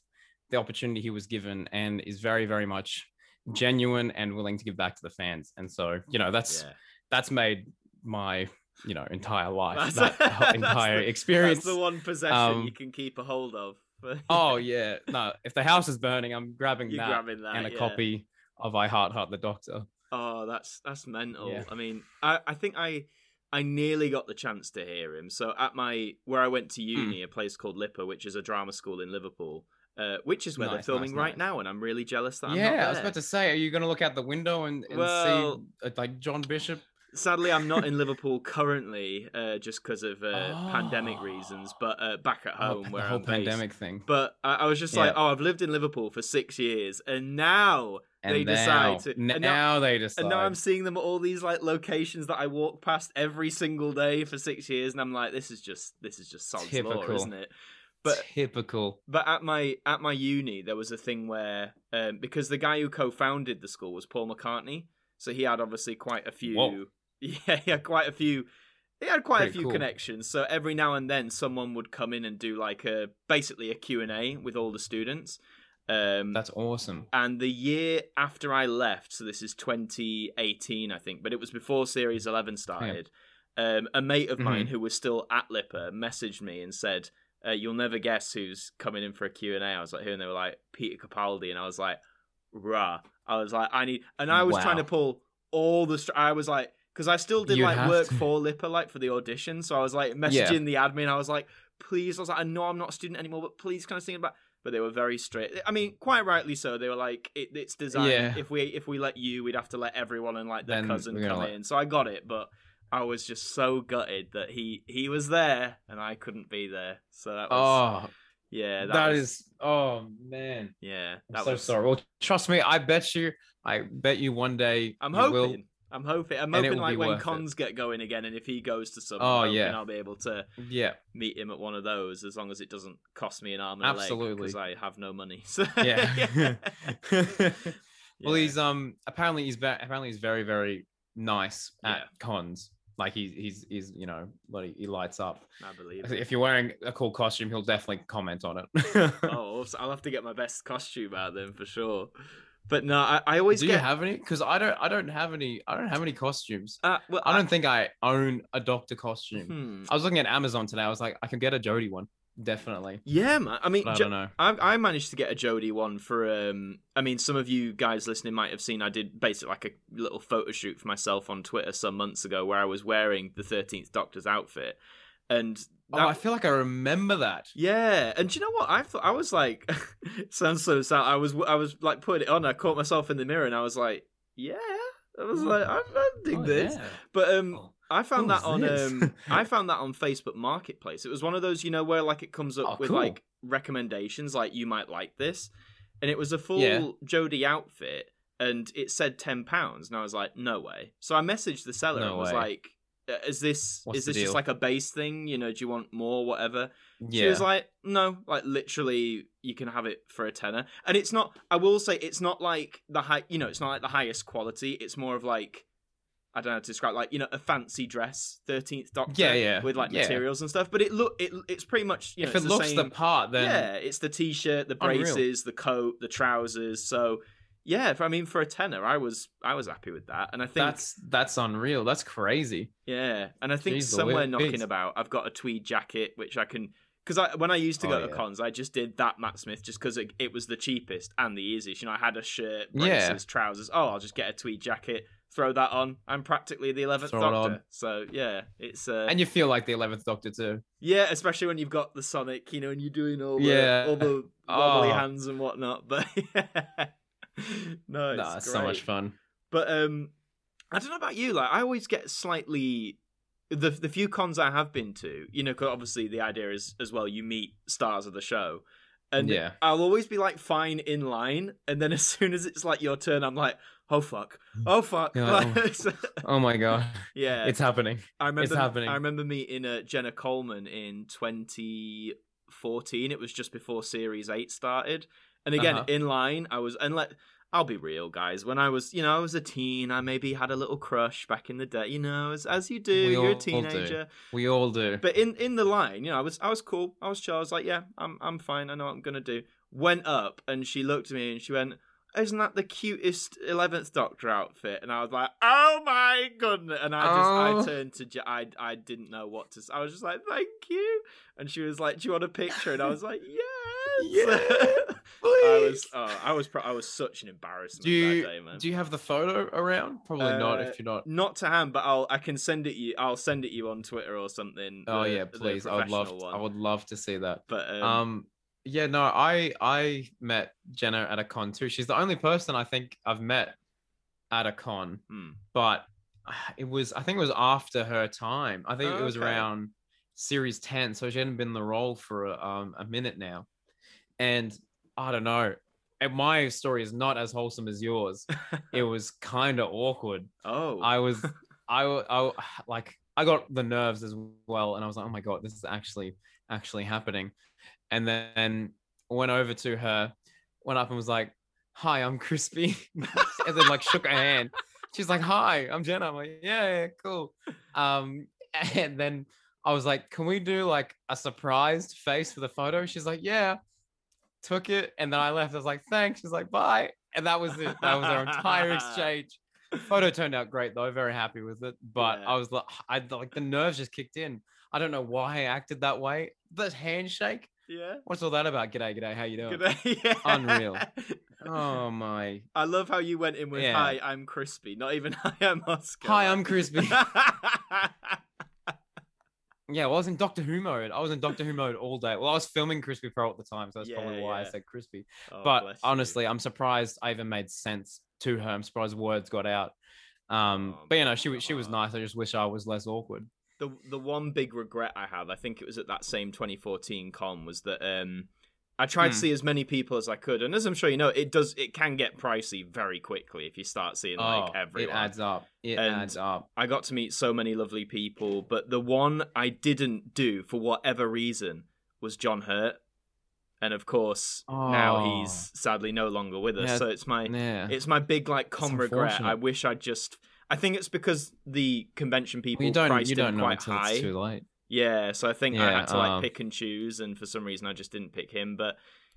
the opportunity he was given and is very very much genuine and willing to give back to the fans and so you know that's yeah. that's made my you know entire life That's- that <laughs> entire the- experience That's the one possession um, you can keep a hold of. <laughs> oh yeah no if the house is burning i'm grabbing that grabbing that and a yeah. copy of i heart heart the doctor Oh, that's that's mental. Yeah. I mean, I I think I I nearly got the chance to hear him. So at my where I went to Hmm. uni, a place called LIPA, which is a drama school in Liverpool, uh, which is where they're filming nice, right nice. now, and I'm really jealous that I'm yeah, I was about to say, are you going to look out the window and, and Well- see uh, like John Bishop? Sadly, I'm not in <laughs> Liverpool currently, uh, just because of uh, pandemic Oh. reasons. But uh, back at Oh, home the where whole I'm based. pandemic thing. But I, I was just like, oh, I've lived in Liverpool for six years, and now And they now, decide to. n- and now, now, they decide. and now I'm seeing them at all these like locations that I walk past every single day for six years, and I'm like, this is just this is just sod's law, isn't it? But typical. but at my at my uni, there was a thing where um, because the guy who co-founded the school was Paul McCartney, so he had obviously quite a few. Whoa. <laughs> Yeah, he had quite a few. He had quite a few cool. connections. So every now and then, someone would come in and do like a basically a Q and A with all the students. Um, That's awesome. and the year after I left, so this is 2018, I think, but it was before Series 11 started. Um, a mate of mine Mhm. who was still at LIPA messaged me and said, uh, "You'll never guess who's coming in for a Q and A." I was like, "Who?" And they were like, "Peter Capaldi," and I was like, "Rah!" I was like, "I need," and I was trying to pull all the. Str- I was like, because I still did You like work to. for LIPA, like for the audition, so I was like messaging the admin. I was like, "Please," I was like, "I know I'm not a student anymore, but please, can I sing about?" But they were very strict. I mean, quite rightly so. They were like, it, "It's designed. Yeah. If we if we let you, we'd have to let everyone and like their Then cousin come let- in." So I got it, but I was just so gutted that he he was there and I couldn't be there. So that was Oh, yeah, that, that was, is. Oh man, yeah. I'm so was, sorry. Well, trust me, I bet you. I bet you one day. I'm hoping. will. I'm hoping. I'm hoping like when worth it. cons get going again, and if he goes to some, Oh, yeah. I'll be able to Yeah, meet him at one of those, as long as it doesn't cost me an arm and Absolutely. a leg because I have no money. So <laughs> yeah. <laughs> well, he's um apparently he's ve- apparently he's very very nice at Yeah. cons. Like he's he's he's you know like he lights up. I believe. If you're wearing a cool costume, he'll definitely comment on it. oh, <laughs> I'll have to get my best costume out then for sure. But no, I, I always Do get. you have any? Because I don't. I don't have any. I don't have any costumes. uh, well, I don't think I own a doctor costume. Hmm. I was looking at Amazon today. I was like, I can get a Jodie one, definitely. Yeah, man. I mean, I Jo- don't know. I, I managed to get a Jodie one for. Um, I mean, some of you guys listening might have seen I did basically like a little photo shoot for myself on Twitter some months ago where I was wearing the Thirteenth Doctor's outfit, and Oh, I feel like I remember that. yeah, and do you know what? I thought I was like, <laughs> sounds so sad. I was I was like putting it on. I caught myself in the mirror, and I was like, yeah. I was Hmm. like, I, I dig Oh, this, yeah. but um, Oh, I found What that on um <laughs> I found that on Facebook Marketplace. It was one of those, you know, where like it comes up Oh, with cool. like recommendations, like you might like this, and it was a full Yeah. Jodie outfit, and it said ten pounds, and I was like, no way. So I messaged the seller No and was way. like, "Uh, is this What's is this just like a base thing? You know, do you want more, whatever? yeah. She was like, no, like literally, you can have it for a tenner. And it's not. I will say, it's not like the high. You know, it's not like the highest quality. It's more of like, I don't know how to describe, like you know, a fancy dress, Thirteenth Doctor, Yeah, yeah, with like yeah. materials and stuff. But it look, it it's pretty much you know, if it it's looks the, the, part, then yeah, it's the t-shirt, the Unreal. braces, the coat, the trousers. So yeah, if I mean for a tenner, I was I was happy with that, and I think that's that's unreal. That's crazy. yeah, and I think Jeez somewhere knocking about, I've got a tweed jacket which I can. Because I, when I used to Oh, go to yeah. cons, I just did that Matt Smith just because it, it was the cheapest and the easiest. You know, I had a shirt, Yeah. braces, trousers. Oh, I'll just get a tweed jacket, throw that on. I'm practically the eleventh Doctor. So yeah, it's uh, And you feel like the eleventh Doctor too. yeah, especially when you've got the Sonic, you know, and you're doing all the Yeah. all the <laughs> wobbly Oh. hands and whatnot. But <laughs> no, it's Nah, so much fun. But um, I don't know about you. Like, I always get slightly the the few cons I have been to. You know, 'cause obviously the idea is as well. You meet stars of the show, and Yeah. I'll always be like fine in line, and then as soon as it's like your turn, I'm like, oh fuck, oh fuck. Like, Like, <laughs> Oh my god, <laughs> yeah, it's happening. I remember. happening. I remember meeting uh, Jenna Coleman in 2014. It was just before Series Eight started, and again Uh-huh. in line, I was and let. I'll be real, guys. When I was, you know, I was a teen. I maybe had a little crush back in the day. You know, as as you do, We you're a all do. teenager. We all do. But in in the line, you know, I was I was cool. I was chill. I was like, yeah, I'm I'm fine. I know what I'm gonna do. Went up and she looked at me and she went, "Isn't that the cutest Eleventh Doctor outfit?" And I was like, "Oh my goodness!" And I just Oh. I turned to I I didn't know what to. I was just like, "Thank you." And she was like, "Do you want a picture?" And I was like, <laughs> "Yeah." Yeah, <laughs> I was, oh, I was, pro- I was such an embarrassment Do you that day, man. do you have the photo around? Probably not. Uh, If you're not. Not to hand, but I'll, I can send it you. I'll send it you on Twitter or something. Oh the- yeah, please. I would love. professional I would love to see that. But um, Um, yeah, no, I I met Jenna at a con too. She's the only person I think I've met at a con, hmm. but it was I think it was after her time. I think Oh, it was okay. around series 10, so she hadn't been in the role for a, um, a minute now. And I don't know. And my story is not as wholesome as yours. <laughs> It was kind of awkward. oh, I was, <laughs> I, I, like, I got the nerves as well, and I was like, oh my god, this is actually, actually happening. And then went over to her, went up and was like, "Hi, I'm Crispy," <laughs> and then like shook her hand. She's like, "Hi, I'm Jenna." I'm like, "Yeah, yeah, cool." Um, <laughs> and then I was like, "Can we do like a surprised face for the photo?" She's like, "Yeah." Took it, and then I left. I was like, "Thanks." She's like, "Bye," and that was it. That was our entire <laughs> exchange photo turned out great though very happy with it but Yeah. i was like i like the nerves just kicked in i don't know why i acted that way the handshake yeah. what's all that about? G'day g'day how you doing? Good- <laughs> yeah. Unreal. oh <laughs> my. I love how you went in with Yeah. "Hi, I'm Crispy," not even <laughs> "Hi, I'm Oscar." hi i'm crispy. Yeah well, i was in doctor who mode. I was in doctor who mode all day. Well i was filming crispy pro at the time so that's probably Yeah, why i said crispy. Oh, but bless you. honestly i'm surprised i even made sense to her. I'm surprised words got out. Um Oh, but you know she was she was nice. I just wish i was less awkward the the one big regret I have, I think it was at that same 2014 con, was that um, I tried to Hmm. see as many people as I could, and as I'm sure you know, it does it can get pricey very quickly if you start seeing like oh, everyone. it adds up it And adds up I got to meet so many lovely people, but the one I didn't do for whatever reason was John Hurt, and of course now Oh. he's sadly no longer with us. Yeah, so it's my yeah it's my big like con regret. I wish I just. I think it's because the convention people Well, you don't priced you don't quite high. too late. Yeah, so I think I had to like um, pick and choose, and for some reason I just didn't pick him. But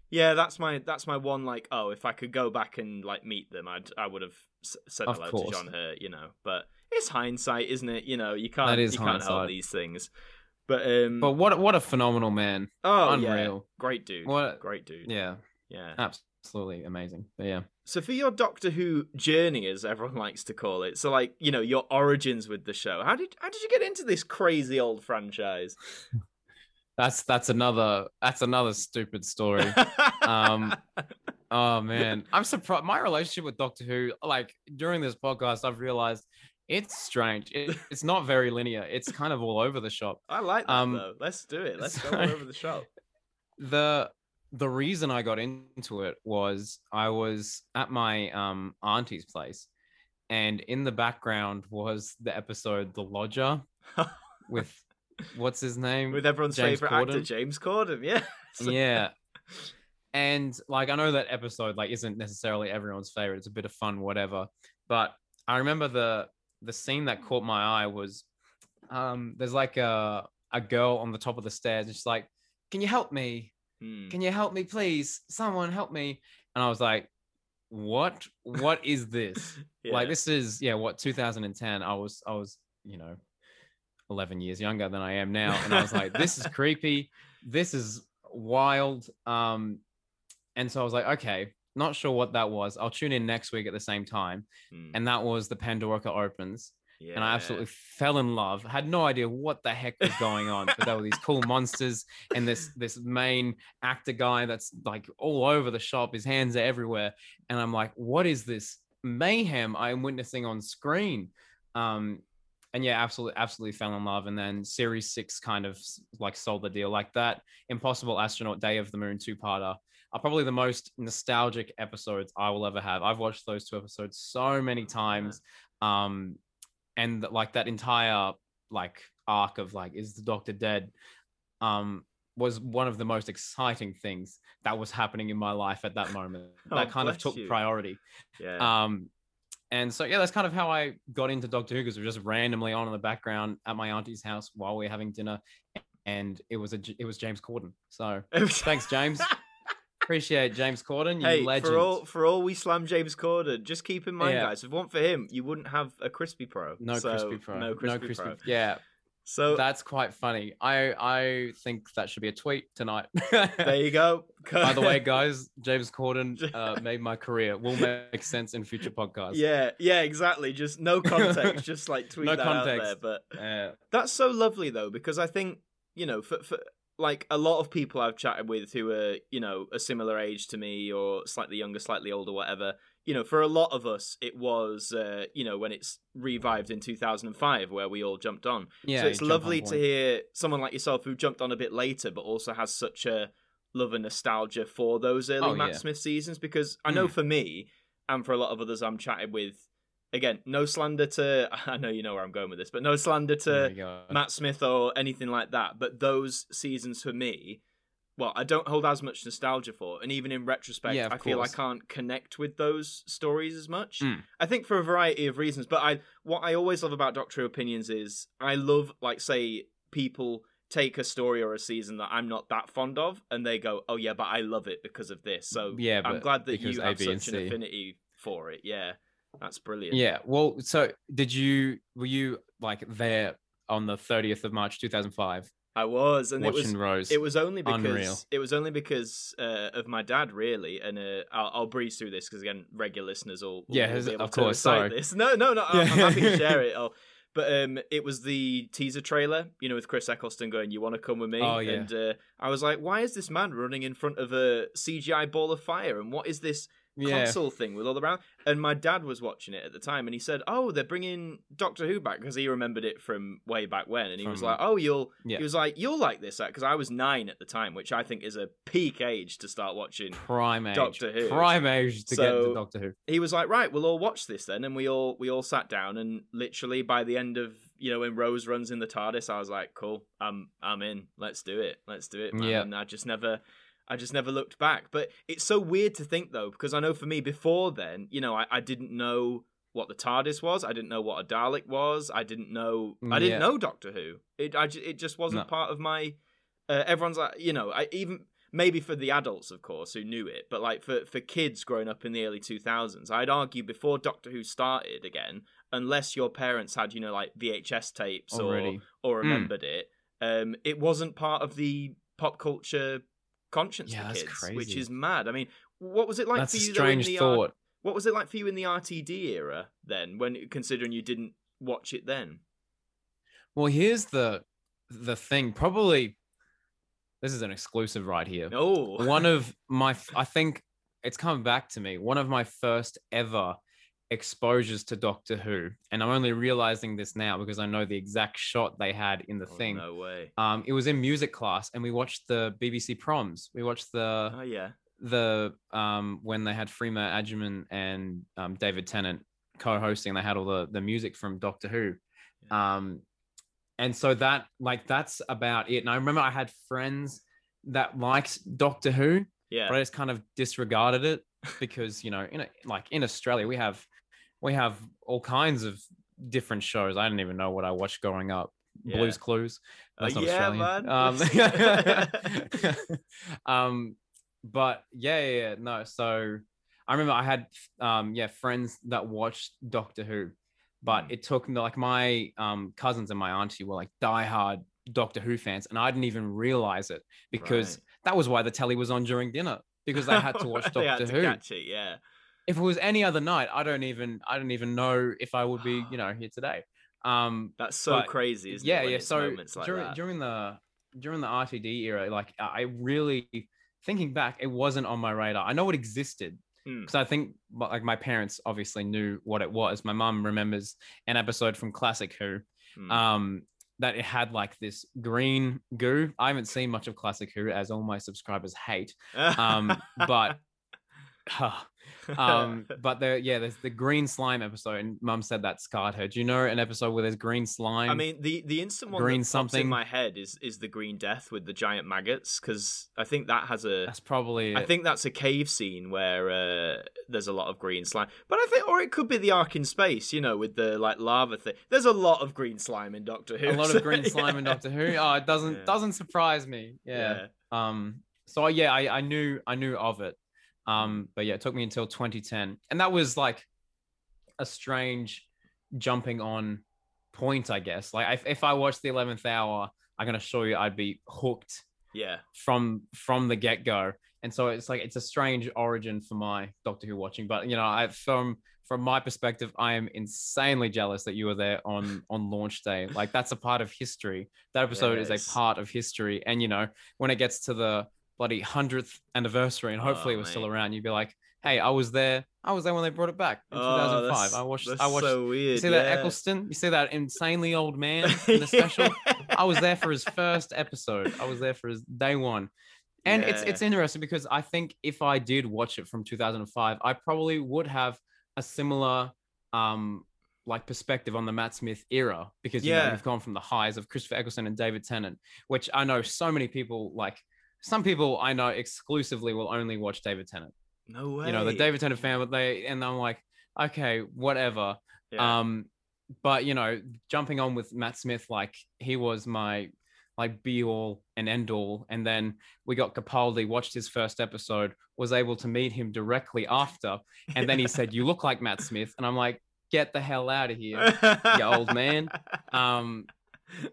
yeah, that's my that's my one like. Oh, if I could go back and like meet them, I'd I would have s- said hello course. to John Hurt, you know. But it's hindsight, isn't it? You know, you can't That is you can't help hindsight. these things. But um, But what what a phenomenal man. oh yeah, unreal. great dude, What- great dude. Yeah, yeah. absolutely amazing. But yeah. So for your Doctor Who journey, as everyone <laughs> likes to call it, so like you know your origins with the show, how did how did you get into this crazy old franchise? <laughs> That's that's another that's another stupid story. <laughs> Um, Oh man, I'm surprised. My relationship with Doctor Who, like during this podcast, I've realized it's strange. It, it's not very linear. It's kind of all over the shop. I like that Um, though. Let's do it. Let's go all over the shop. the the reason I got into it was I was at my um auntie's place, and in the background was the episode The Lodger <laughs> with what's his name With everyone's James favorite actor, James Corden. Yeah. <laughs> yeah and like i know that episode like isn't necessarily everyone's favorite it's a bit of fun whatever but i remember the the scene that caught my eye was um there's like a a girl on the top of the stairs and she's like can you help me Hmm. can you help me please? Someone help me. And i was like what? What is this? <laughs> Like this is yeah what 2010 i was i was you know 11 years younger than i am now and i was like this is <laughs> creepy. This is wild. Um and so i was like okay not sure what that was. I'll tune in next week at the same time. Hmm. and that was the Pandorica Opens yeah. and i absolutely fell in love had no idea what the heck was going on but there were these cool monsters and this this main actor guy that's like all over the shop his hands are everywhere and i'm like what is this mayhem i'm witnessing on screen? Um and yeah absolutely absolutely fell in love and then series six kind of like sold the deal like that. Impossible astronaut day of the moon two-parter are probably the most nostalgic episodes i will ever have. I've watched those two episodes so many times um and like that entire like arc of like is the doctor dead um was one of the most exciting things that was happening in my life at that moment <laughs> Oh, that kind of took you. priority yeah. um and so yeah that's kind of how i got into doctor who because it was just randomly on in the background at my auntie's house while we were having dinner and it was a it was james corden so <laughs> thanks james <laughs> appreciate james corden you hey, legend for all for all we slam James Corden, just keep in mind, Yeah. guys, if it weren't for him, you wouldn't have a crispy pro. no So, crispy pro No crispy, pro. yeah So That's quite funny. I I think that should be a tweet tonight. <laughs> there you go. By the way, <laughs> guys, James Corden <laughs> uh, made my career. Will make sense in future podcasts. Yeah, yeah, exactly. Just no context, just like tweet No that out context. there. But Uh, that's so lovely though, because I think you know, for, for like a lot of people I've chatted with who are you know a similar age to me or slightly younger, slightly older, whatever. You know, for a lot of us, it was uh, you know when it's revived in 2005 where we all jumped on. yeah. so it's you jump on lovely to hear someone like yourself who jumped on a bit later, but also has such a love and nostalgia for those early Oh, Matt yeah. Smith seasons. Because I know Mm. for me, and for a lot of others I'm chatted with, again, no slander to. <laughs> I know you know where I'm going with this, but no slander Oh to God. Matt Smith or anything like that. But those seasons for me. Well, I don't hold as much nostalgia for, and even in retrospect, Yeah, I feel I can't connect with those stories as much. Mm. I think for a variety of reasons. But I what I always love about Doctor Who opinions is I love like say people take a story or a season that I'm not that fond of and they go, Oh yeah, but I love it because of this. So Yeah, I'm glad that you have such an affinity for it. Yeah. That's brilliant. Yeah. Well, so did you? Were you like there on the 30th of March 2005, I was and it was Rose? it was only because Unreal. it was only because uh, of my dad really and uh, I'll, I'll breeze through this because again regular listeners will, will, Yeah, will be able of to course, sorry. this no no no I'm, I'm happy to share it I'll, <laughs> but um it was the teaser trailer you know with Chris Eccleston going you want to come with me Oh, yeah. and uh, I was like why is this man running in front of a CGI ball of fire and what is this yeah. console thing with all the round. And my dad was watching it at the time, and he said, "Oh, they're bringing Doctor Who back because he remembered it from way back when." And he was From- like, "Oh, you'll," Yeah. he was like, "You'll like this," uh, because I was nine at the time, which I think is a peak age to start watching. Prime age. Doctor Who. Prime age to get So- to Doctor Who. He was like, "Right, we'll all watch this then," and we all we all sat down, and literally by the end of you know when Rose runs in the TARDIS, I was like, "Cool, I'm I'm in. Let's do it. Let's do it." Man. Yeah. And I just never. I just never looked back. But it's so weird to think though, because I know for me before then, you know, I, I didn't know what the TARDIS was. I didn't know what a Dalek was. I didn't know. I didn't Yeah. know Doctor Who. It I it just wasn't No. part of my. Uh, everyone's like, you know, I even maybe for the adults, of course, who knew it, but like for for kids growing up in the early two thousands, I'd argue before Doctor Who started again, unless your parents had you know like VHS tapes Already. or or Mm. remembered it, um, it wasn't part of the pop culture conscience Yeah, kids, which is mad. I mean, what was it like That's for you? though, in the, thought. what was it like for you in the RTD era then, when considering you didn't watch it then? Well, here's the the thing. Probably this is an exclusive right here. Oh, One of <laughs> my, I think it's come back to me. One of my first ever exposures to Doctor Who, and I'm only realizing this now because I know the exact shot they had in the Oh, thing. No way. Um, it was in music class, and we watched the BBC Proms. We watched the Oh yeah. the um when they had Freema Agyeman and um, David Tennant co-hosting, they had all the the music from Doctor Who. Um, and so that like that's about it. And I remember I had friends that liked Doctor Who, Yeah. but I just kind of disregarded it because you know in a, like in Australia we have we have all kinds of different shows. I didn't even know what I watched growing up. Yeah. Blues Clues. Uh, That's not yeah, Australian. man. Um, <laughs> <laughs> um, but yeah, yeah, yeah, no. So I remember I had um, yeah, friends that watched Doctor Who, but Mm. it took like my um cousins and my auntie were like diehard Doctor Who fans, and I didn't even realize it because Right. that was why the telly was on during dinner because they had to <laughs> watch Doctor Who. it, yeah. If it was any other night, I don't even I don't even know if I would be <sighs> you know here today. Um, That's so But, crazy, isn't yeah, it? yeah. So like during that. during the during the RTD era, like I really thinking back, it wasn't on my radar. I know it existed Hmm. because I think like my parents obviously knew what it was. My mum remembers an episode from Classic Who, Hmm. um, that it had like this green goo. I haven't seen much of Classic Who, as all my subscribers hate. Um, <laughs> but <laughs> um, but there, yeah, there's the green slime episode, and Mum said that scarred her. Do you know an episode where there's green slime? I mean, the the instant one green something. in my head is is the Green Death with the giant maggots because I think that has a that's probably. I it. think that's a cave scene where uh, there's a lot of green slime. But I think, or it could be the Ark in space, you know, with the like lava thing. There's a lot of green slime in Doctor Who. a lot so, of green <laughs> slime in. Doctor Who. Oh, it doesn't Yeah. doesn't surprise me. Yeah. Um. So yeah, I, I knew I knew of it. Um. But yeah, it took me until 2010, and that was like a strange jumping on point, I guess. Like if, if I watched the eleventh hour, I'm going to show you I'd be hooked Yeah. from from the get go. And so it's like it's a strange origin for my Doctor Who watching. But you know, I from from my perspective, I am insanely jealous that you were there on on launch day. Like that's a part of history. That episode is a part of history. And you know, when it gets to the bloody hundredth anniversary, and hopefully Oh, it was still around, you'd be like, "Hey, I was there. I was there when they brought it back in Oh, 2005. that's- I watched. I watched. so weird. you see that. Eccleston? You see that insanely old man <laughs> in the special? I was there for his <laughs> first episode. I was there for his day one. And it's it's interesting because I think if I did watch it from 2005, I probably would have a similar um like perspective on the Matt Smith era because you know Yeah. we've gone from the highs of Christopher Eccleston and David Tennant, which I know so many people like some people I know exclusively will only watch David Tennant. No way. You know, the David Tennant fan, but they and I'm like, okay, whatever. Yeah. Um, but you know, jumping on with Matt Smith, like he was my like be all and end all. And then we got Capaldi, watched his first episode, was able to meet him directly after, and then he <laughs> said, "You look like Matt Smith," and I'm like, "Get the hell out of here." you old man. <laughs> Um,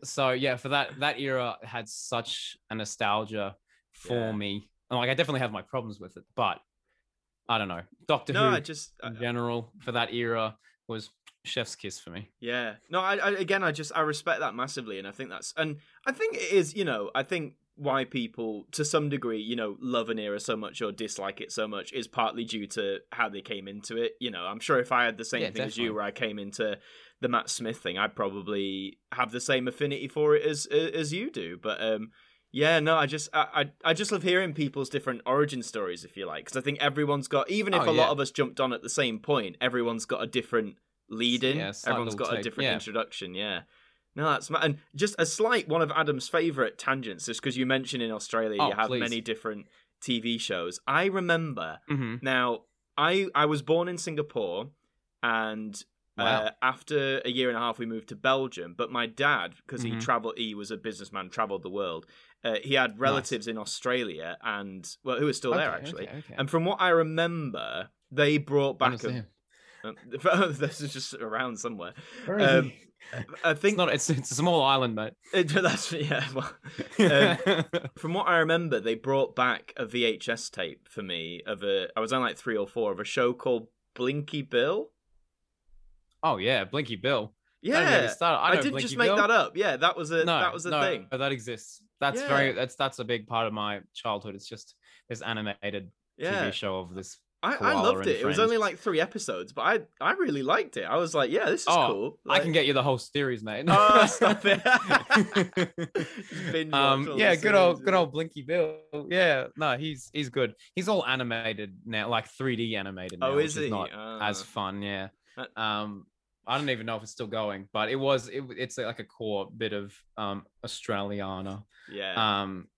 so yeah, for that that era had such a nostalgia for Yeah. me. And, Like I definitely have my problems with it, but I don't know. Doctor no, Who I just. I- in general for that era was chef's kiss for me. Yeah. No, I, I again I just I respect that massively and I think that's and I think it is, you know, I think why people to some degree, you know, love an era so much or dislike it so much is partly due to how they came into it. You know, I'm sure if I had the same Yeah, thing as you where I came into the Matt Smith thing, I'd probably have the same affinity for it as as you do. But um yeah, no, I just I I, I just love hearing people's different origin stories, if you like, because I think everyone's got even if Oh, a lot of us jumped on at the same point, everyone's got a different lead in. Yeah, everyone's got a different yeah. introduction. Yeah. No, that's ma- and just a slight one of Adam's favorite tangents, just because you mentioned in Australia Oh, you have please. many different TV shows. I remember hmm now. I I was born in Singapore, and Wow. uh, after a year and a half, we moved to Belgium. But my dad, because he Mhm. traveled, he was a businessman, traveled the world. Uh, he had relatives in Australia, and well, who are still there actually. Okay, okay. And from what I remember, they brought back a. <laughs> this is just around somewhere. um? I it's think not. It's it's a small island, mate. it, <laughs> that's yeah. <laughs> Well, um, from what I remember, they brought back a VHS tape for me of a. I was on like three or four of a show called Blinky Bill. oh yeah, Blinky Bill. Don't get me Yeah, started. I, I, didn't Blinky just make Bill. that up. Yeah, that was a no, that was a no, thing. But that exists. That's Yeah. very. That's that's a big part of my childhood. It's just this animated Yeah, TV show of this. I, I loved it. It was only like three episodes, but I I really liked it. I was like, yeah, this is Oh, cool. I can get you the whole series, mate. Oh, <laughs> stop it. <laughs> Just binge watch um, yeah, good old, good old Blinky Bill. Yeah, no, he's he's good. He's all animated now, like 3D animated now, Oh, is he? not as Ah. fun. Yeah. Um, I don't even know if it's still going, but it was. It, it's like a core bit of um Australiana. Yeah. Um,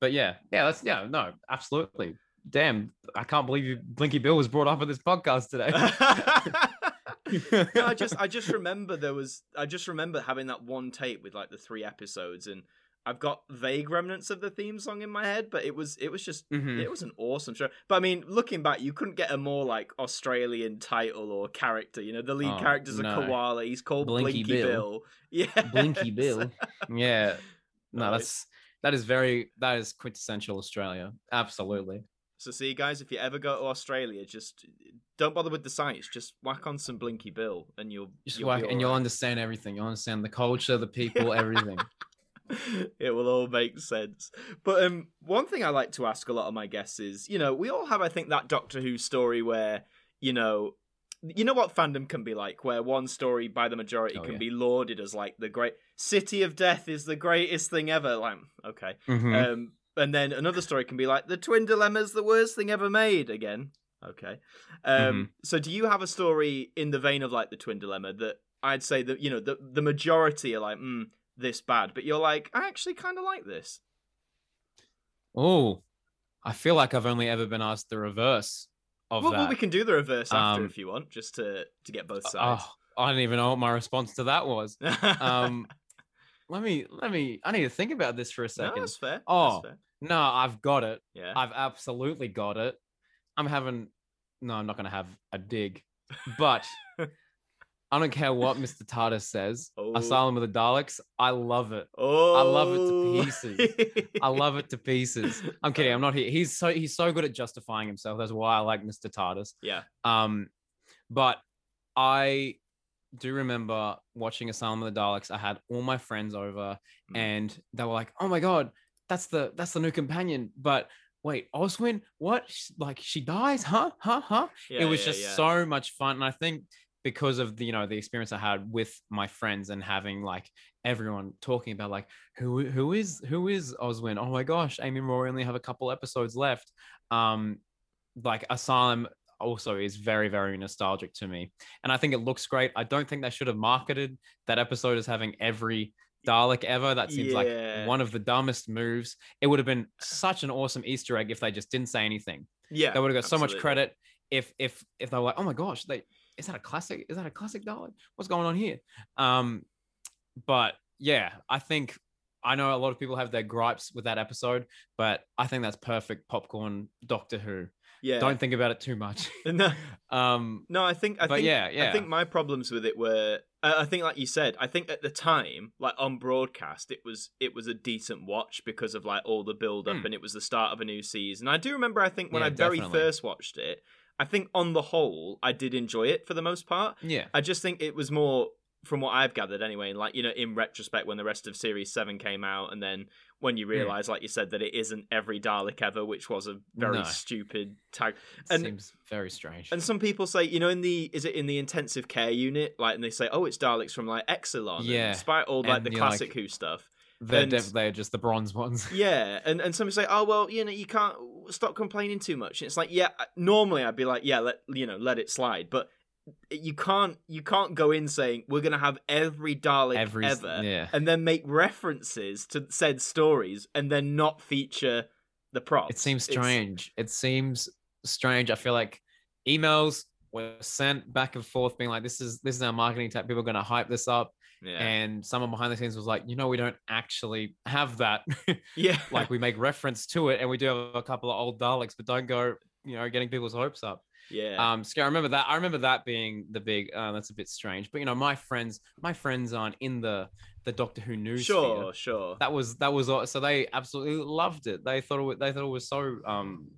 but yeah, yeah, that's yeah, no, absolutely. Damn, I can't believe you, Blinky Bill was brought up on this podcast today. <laughs> <laughs> no, I just I just remember there was I just remember having that one tape with like the three episodes and I've got vague remnants of the theme song in my head, but it was it was just Mhm. it was an awesome show. But I mean, looking back, you couldn't get a more like Australian title or character. You know, the lead Oh, character's a no. koala. He's called Blinky, Blinky Bill. Bill. <laughs> Yeah, Blinky Bill. Yeah, no, that's that is very that is quintessential Australia. Absolutely. So see, guys, if you ever go to Australia, just don't bother with the sites. Just whack on some Blinky Bill, and you'll Just you'll whack, and you'll understand everything. You'll understand the culture, the people, everything. <laughs> <laughs> it will all make sense. But um, one thing I like to ask a lot of my guests is, you know, we all have, I think, that Doctor Who story where, you know, you know what fandom can be like, where one story by the majority Oh, can yeah. be lauded as like the great City of Death is the greatest thing ever. Like, okay, Mhm. um, and then another story can be like the Twin Dilemma's the worst thing ever made. Again, okay. Um, Mm-hmm. So, do you have a story in the vein of like the Twin Dilemma that I'd say that you know the the majority are like, mm, this bad, but you're like, I actually kind of like this. oh, I feel like I've only ever been asked the reverse of Well, that. well, we can do the reverse after Um, if you want, just to to get both sides. oh, I don't even know what my response to that was. <laughs> Um, let me let me. I need to think about this for a no, second. that's fair. Oh. that's fair. No, I've got it. yeah. I've absolutely got it. I'm having no, I'm not gonna have a dig. But <laughs> I don't care what Mr. Tardis says. Oh. Asylum of the Daleks. I love it. Oh, love it to pieces. I love it to <laughs> pieces. I'm kidding. I'm not here. He's so he's so good at justifying himself. That's why I like Mr. Tardis. Yeah. Um, but I do remember watching Asylum of the Daleks. I had all my friends over, Mm. and they were like, "Oh my god, that's the that's the new companion." But wait, Oswin, what? Like she dies? Huh? Huh? Huh? Yeah, it was yeah, just yeah. so much fun, and I think because of the you know the experience I had with my friends and having like everyone talking about like who who is who is Oswin? Oh my gosh, Amy and Rory only have a couple episodes left. Um, like Asylum also is very very nostalgic to me, and I think it looks great. I don't think they should have marketed that episode as having every Dalek ever. That seems Yeah. like one of the dumbest moves. It would have been such an awesome Easter egg if they just didn't say anything Yeah. they would have got so much credit if if if they were like, oh my gosh, they is that a classic? Is that a classic Dalek? What's going on here? Um, but yeah, I think I know a lot of people have their gripes with that episode, but I think that's perfect popcorn Doctor Who. Yeah. Don't think about it too much. <laughs> No, um, no, I think I think yeah, yeah. I think my problems with it were uh, I think like you said, I think at the time, like on broadcast, it was it was a decent watch because of like all the build up Hmm. and it was the start of a new season. I do remember I think when Yeah, I very definitely. first watched it, I think on the whole I did enjoy it for the most part. yeah, I just think it was more from what I've gathered anyway, like you know, in retrospect, when the rest of Series Seven came out, and then when you realize, like you said, that it isn't every Dalek ever, which was a very No. stupid tag. and- seems very strange. And some people say, you know, in the is it in the intensive care unit, like, and they say, oh, it's Daleks from like Exxilon, Yeah. and despite all like And the you're like- classic Who stuff. They're and- def- they're just the bronze ones. <laughs> Yeah, and and some people say, oh well, you know, you can't stop complaining too much. And it's like, yeah, normally I'd be like, yeah, let you know, let it slide, but you can't you can't go in saying we're gonna have every Dalek Every ever, yeah. and then make references to said stories and then not feature the props. It seems It's- strange. It seems strange. I feel like emails were sent back and forth, being like, "This is this is our marketing tech. People are going to hype this up." Yeah, And someone behind the scenes was like, "You know, we don't actually have that. <laughs> yeah, like, we make <laughs> reference to it, and we do have a couple of old Daleks, but don't go, you know, getting people's hopes up." yeah, Um, scary. I remember that. I remember that being the big. Uh, that's a bit strange. But you know, my friends, my friends aren't in the the Doctor Who news. sure, sure. That was that was all- so they absolutely loved it. They thought it was, they thought it was so um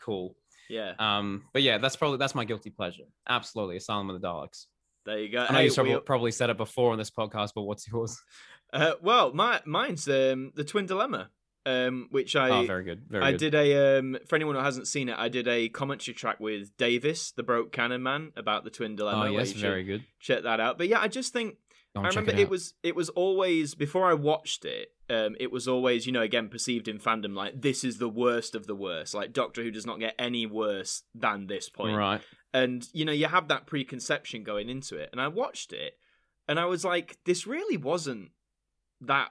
cool. Yeah, Um, but yeah, that's probably that's my guilty pleasure. Absolutely, Asylum of the Daleks. There you go. I know Hey, you probably, we- probably said it before on this podcast, but what's yours? <laughs> uh, well, my mine's um, the Twin Dilemma, um, which I oh, very good, very I good. did a um, for anyone who hasn't seen it, I did a commentary track with Davis, the broke cannon man, about the Twin Dilemma. Oh yes, should very good. check that out. But yeah, I just think I remember it, it, was it was always before I watched it. Um, it was always you know again perceived in fandom like this is the worst of the worst. Like Doctor Who does not get any worse than this point. right. And you know you have that preconception going into it. And I watched it, and I was like, this really wasn't that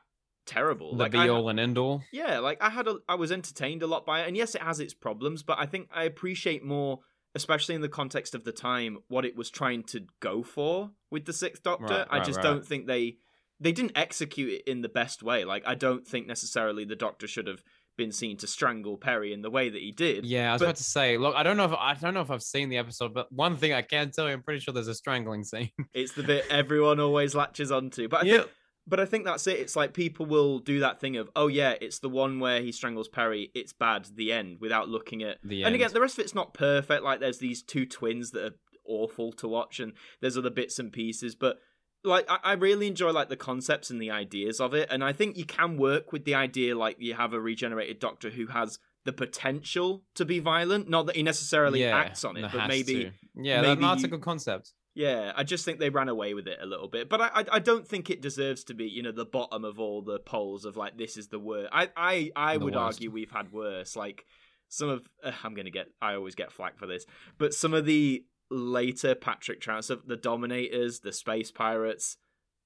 terrible. The like be I, all and end all. yeah, like I had a, I was entertained a lot by it, and yes, it has its problems, but I think I appreciate more, especially in the context of the time, what it was trying to go for with the Sixth Doctor. Right, I right, just right. don't think they they didn't execute it in the best way. Like I don't think necessarily the Doctor should have been seen to strangle Peri in the way that he did. Yeah, I was But- about to say. Look, I don't know if I don't know if I've seen the episode, but one thing I can tell you, I'm pretty sure there's a strangling scene. It's the bit everyone always latches onto. But I Yeah. think but I think that's it. It's like people will do that thing of, oh yeah, it's the one where he strangles Peri. It's bad. The end. Without looking at The end. and again, the rest of it's not perfect. Like there's these two twins that are awful to watch, and there's other bits and pieces. But like I, I really enjoy like the concepts and the ideas of it, and I think you can work with the idea like you have a regenerated Doctor who has the potential to be violent. Not that he necessarily yeah, acts on it, but maybe to. yeah, maybe that, that's a good concept. Yeah, I just think they ran away with it a little bit, but I, I I don't think it deserves to be you know the bottom of all the polls of like this is the worst. I I I The would worst. argue we've had worse. Like some of uh, I'm gonna get I always get flack for this, but some of the later Patrick Troughton stuff, the Dominators, the Space Pirates.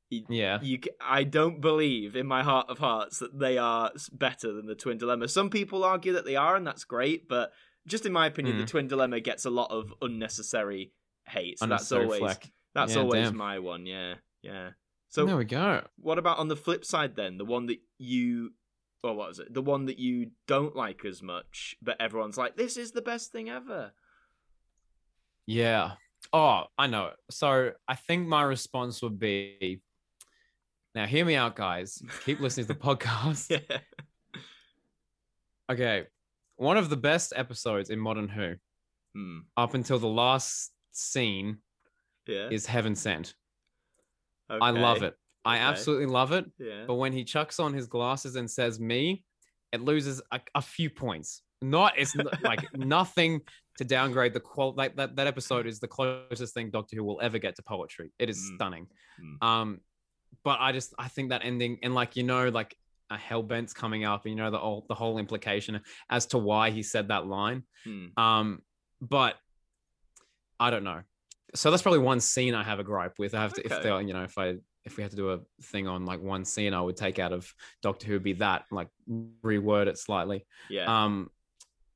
Yeah. You, I don't believe in my heart of hearts that they are better than the Twin Dilemma. Some people argue that they are, and that's great. But just in my opinion, the Mm. Twin Dilemma gets a lot of unnecessary hate. So that's always flack. that's Yeah, always damn. my one, yeah, yeah. So there we go. what about on the flip side then? The one that you well what was it? The one that you don't like as much, but everyone's like, This is the best thing ever. Yeah. Oh, I know. So I think my response would be now hear me out, guys. Keep listening to the <laughs> podcast. Yeah. Okay. One of the best episodes in Modern Who, Hmm. up until the last scene, Yeah. is Heaven Sent. I love it. I Okay. absolutely love it. Yeah. But when he chucks on his glasses and says me, it loses a, a few points. Not it's <laughs> like nothing to downgrade the quality. Like that that episode is the closest thing Doctor Who will ever get to poetry. It is Mm. stunning. Mm. Um, but I just I think that ending and like you know like a Hell Bent's coming up, and you know the whole the whole implication as to why he said that line. Hmm. Um, but I don't know. So that's probably one scene I have a gripe with. I have to if they you know if I if we had to do a thing on like one scene I would take out of Doctor Who would be that like reword it slightly. Yeah. Um,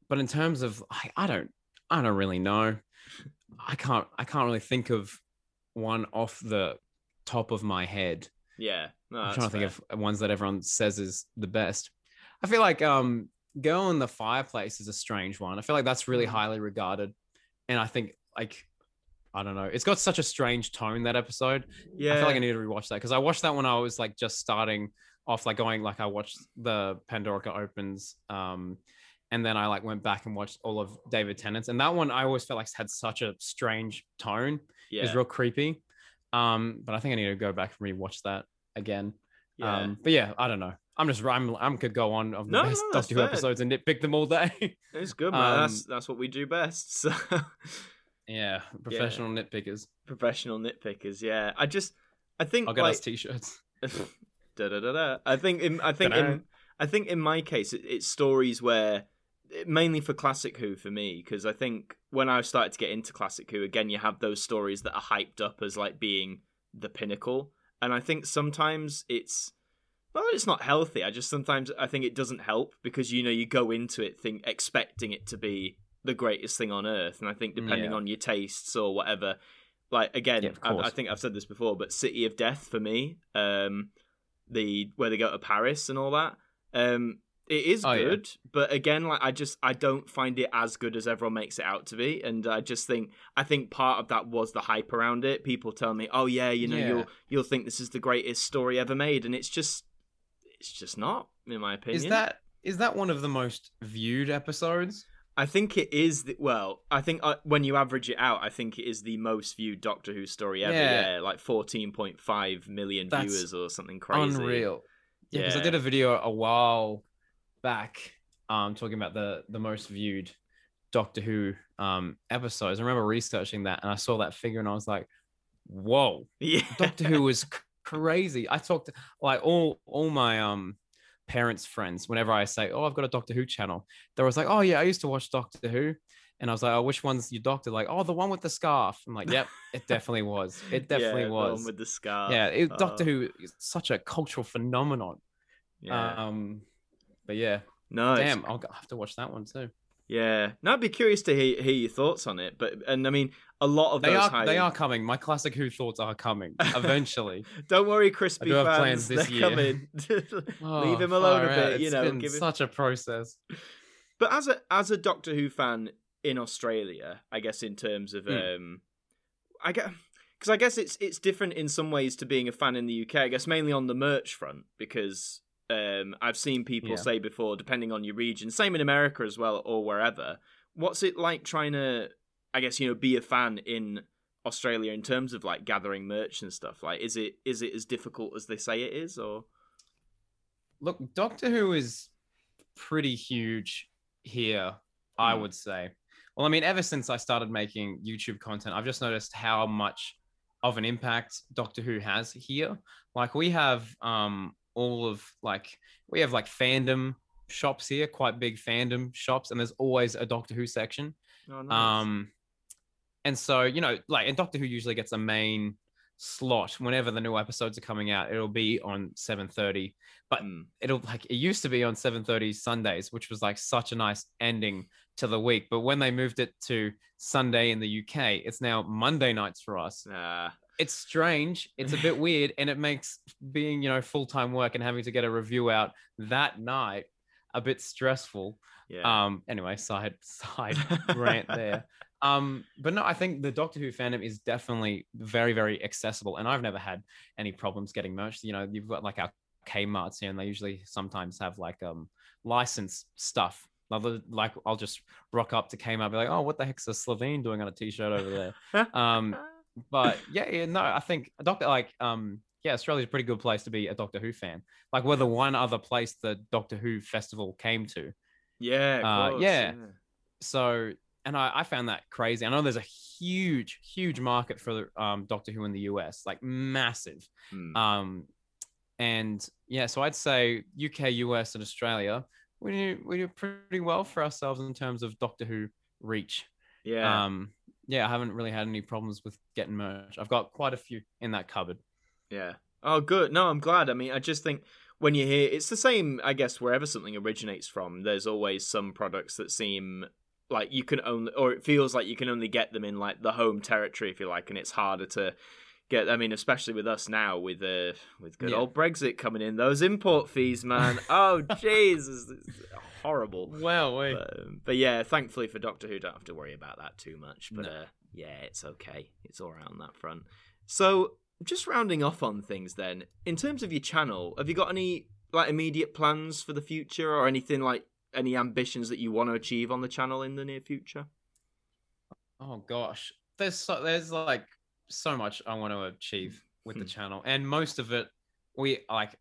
but in terms of I, I don't I don't really know. I can't I can't really think of one off the top of my head. yeah. No, I'm trying to think fair. of ones that everyone says is the best. I feel like um Girl in the Fireplace is a strange one. I feel like that's really Mm. highly regarded. And I think like I don't know. It's got such a strange tone that episode. Yeah. I feel like I need to rewatch that because I watched that when I was like just starting off, like going like I watched the Pandorica Opens, um, and then I like went back and watched all of David Tennant's, and that one I always felt like had such a strange tone. yeah. It was real creepy. Um, but I think I need to go back and rewatch that again. yeah. Um, but yeah, I don't know. I'm just I'm I'm could go on of the No, best no, that's Doctor Who episodes and nitpick them all day. it's good, man. that's um, that's what we do best. <laughs> So yeah, professional nitpickers. professional nitpickers. Yeah. I just I think I'll get like us t-shirts. da, da, da, da. I think in I think in I think in my case it, it's stories where mainly for classic Who for me because I think when I started to get into classic Who again you have those stories that are hyped up as like being the pinnacle and I think sometimes it's well it's not healthy I just sometimes I think it doesn't help because you know you go into it think expecting it to be the greatest thing on earth and I think depending Yeah. on your tastes or whatever like again Yeah, I, I think I've said this before but City of Death for me um the where they go to Paris and all that. Um, it is Oh, yeah. good, but again, like I just I don't find it as good as everyone makes it out to be, and I just think I think part of that was the hype around it. People tell me, "Oh yeah, you know, Yeah. you'll you'll think this is the greatest story ever made," and it's just it's just not, in my opinion. Is that is that one of the most viewed episodes? I think it is. The, well, I think uh, when you average it out, I think it is the most viewed Doctor Who story ever. Yeah. Yeah, like fourteen point five million That's viewers or something crazy. Unreal. Yeah, because I did a video a while back, um, talking about the the most viewed Doctor Who um episodes. I remember researching that, and I saw that figure, and I was like, "Whoa, <laughs> Yeah, Doctor Who was c- crazy." I talked like all all my um parents' friends. Whenever I say, "Oh, I've got a Doctor Who channel," they was like, "Oh yeah, I used to watch Doctor Who." And I was like, "Oh, which one's your doctor?" Like, "Oh, the one with the scarf." I'm like, "Yep, it <laughs> definitely was. It definitely Yeah, the one was." with the scar. yeah, it, Doctor Oh, Who is such a cultural phenomenon. Yeah. Um, but yeah, no, damn, I'll have to watch that one too. Yeah. No, I'd be curious to hear, hear your thoughts on it. But and I mean, a lot of They those are high... they <laughs> are coming. My classic Who thoughts are coming eventually. <laughs> Don't worry, crispy do have fans. plans this they're year. coming. <laughs> Oh, Leave him alone a bit, out. you It's know. been such a process. But as a as a Doctor Who fan in Australia, I guess in terms of Hmm. um, I get because I guess it's it's different in some ways to being a fan in the UK. I guess mainly on the merch front because um, I've seen people Yeah. say before, depending on your region, same in America as well or wherever. What's it like trying to, I guess you know, be a fan in Australia in terms of like gathering merch and stuff? Like, is it is it as difficult as they say it is, or Look, Doctor Who is pretty huge here, I Hmm. would say. Well, I mean, ever since I started making YouTube content, I've just noticed how much of an impact Doctor Who has here. Like we have um all of like we have like fandom shops here, quite big fandom shops, and there's always a Doctor Who section. oh, nice. Um, and so you know, like, and Doctor Who usually gets a main slot whenever the new episodes are coming out. It'll be on seven thirty, but Mm. it'll like it used to be on seven thirty Sundays, which was like such a nice ending to the week. But when they moved it to Sunday in the UK, it's now Monday nights for us. Ah, It's strange. It's a bit <laughs> weird, and it makes being you know full time work and having to get a review out that night a bit stressful. Yeah. Um. Anyway, side <laughs> side rant <laughs> there. Um. But no, I think the Doctor Who fandom is definitely very very accessible, and I've never had any problems getting merch. You know, you've got like our Kmart's here, and they usually sometimes have like um license stuff. Like I'll just rock up to Kmart, be like, oh, what the heck's a Slitheen doing on a t-shirt over there? um, but yeah, yeah, no, I think Doctor like um yeah, Australia's a pretty good place to be a Doctor Who fan. Like we're the one other place the Doctor Who festival came to. yeah. of uh, course, yeah. So and I, I found that crazy. I know there's a huge, huge market for um, Doctor Who in the US, like massive. Hmm. Um, and yeah, so I'd say UK, US, and Australia, we do we do pretty well for ourselves in terms of Doctor Who reach. yeah. Um, yeah, I haven't really had any problems with getting merch. I've got quite a few in that cupboard. Yeah. Oh, good. No, I'm glad. I mean, I just think when you hear it's the same, I guess, wherever something originates from, there's always some products that seem like you can only, or it feels like you can only get them in like the home territory, if you like, and it's harder to get. I mean, especially with us now, with uh, with good Yeah. old Brexit coming in, those import fees, man. <laughs> oh, Jesus, horrible. Well, wait. But, um, but yeah, thankfully for Doctor Who, don't have to worry about that too much. But No. uh, yeah, it's okay. It's all right on that front. So just rounding off on things then, in terms of your channel, have you got any like immediate plans for the future or anything like any ambitions that you want to achieve on the channel in the near future? Oh gosh, there's so, there's like so much I want to achieve with the Hmm. channel, and most of it we like.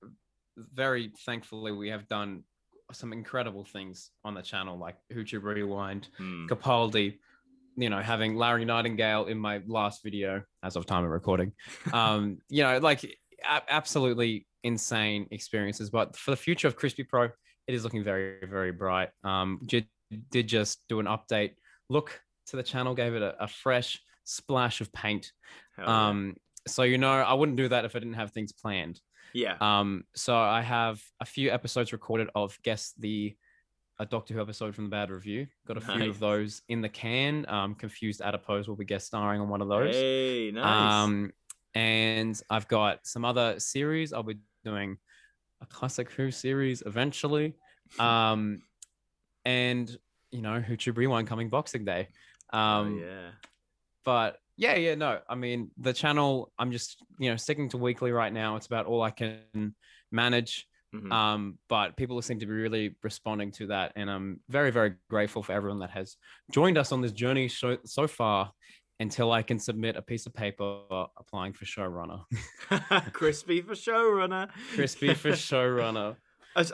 Very thankfully, we have done some incredible things on the channel, like Hoochie Rewind, Hmm. Capaldi. You know, having Larry Nightingale in my last video as of time of recording. Um, <laughs> you know, like a- absolutely insane experiences. But for the future of Crispy Pro, it is looking very, very bright. Um, did, did just do an update look to the channel, gave it a, a fresh splash of paint. Hell yeah. Um, so you know, I wouldn't do that if I didn't have things planned. yeah. Um, so I have a few episodes recorded of guess the a Doctor Who episode from the Bad Review. Got a few of those in the can. Um, Confused Adipose will be guest starring on one of those. Hey, nice. Um, and I've got some other series. I'll be doing a classic Who series eventually. <laughs> Um, and you know, Hoochie Rewind coming Boxing Day. Um, oh, yeah. But yeah, yeah, no. I mean, the channel. I'm just you know sticking to weekly right now. It's about all I can manage. Mhm. Um, but people seem to be really responding to that, and I'm very, very grateful for everyone that has joined us on this journey so, so far. Until I can submit a piece of paper applying for showrunner, <laughs> Crispy for showrunner. crispy for <laughs> showrunner.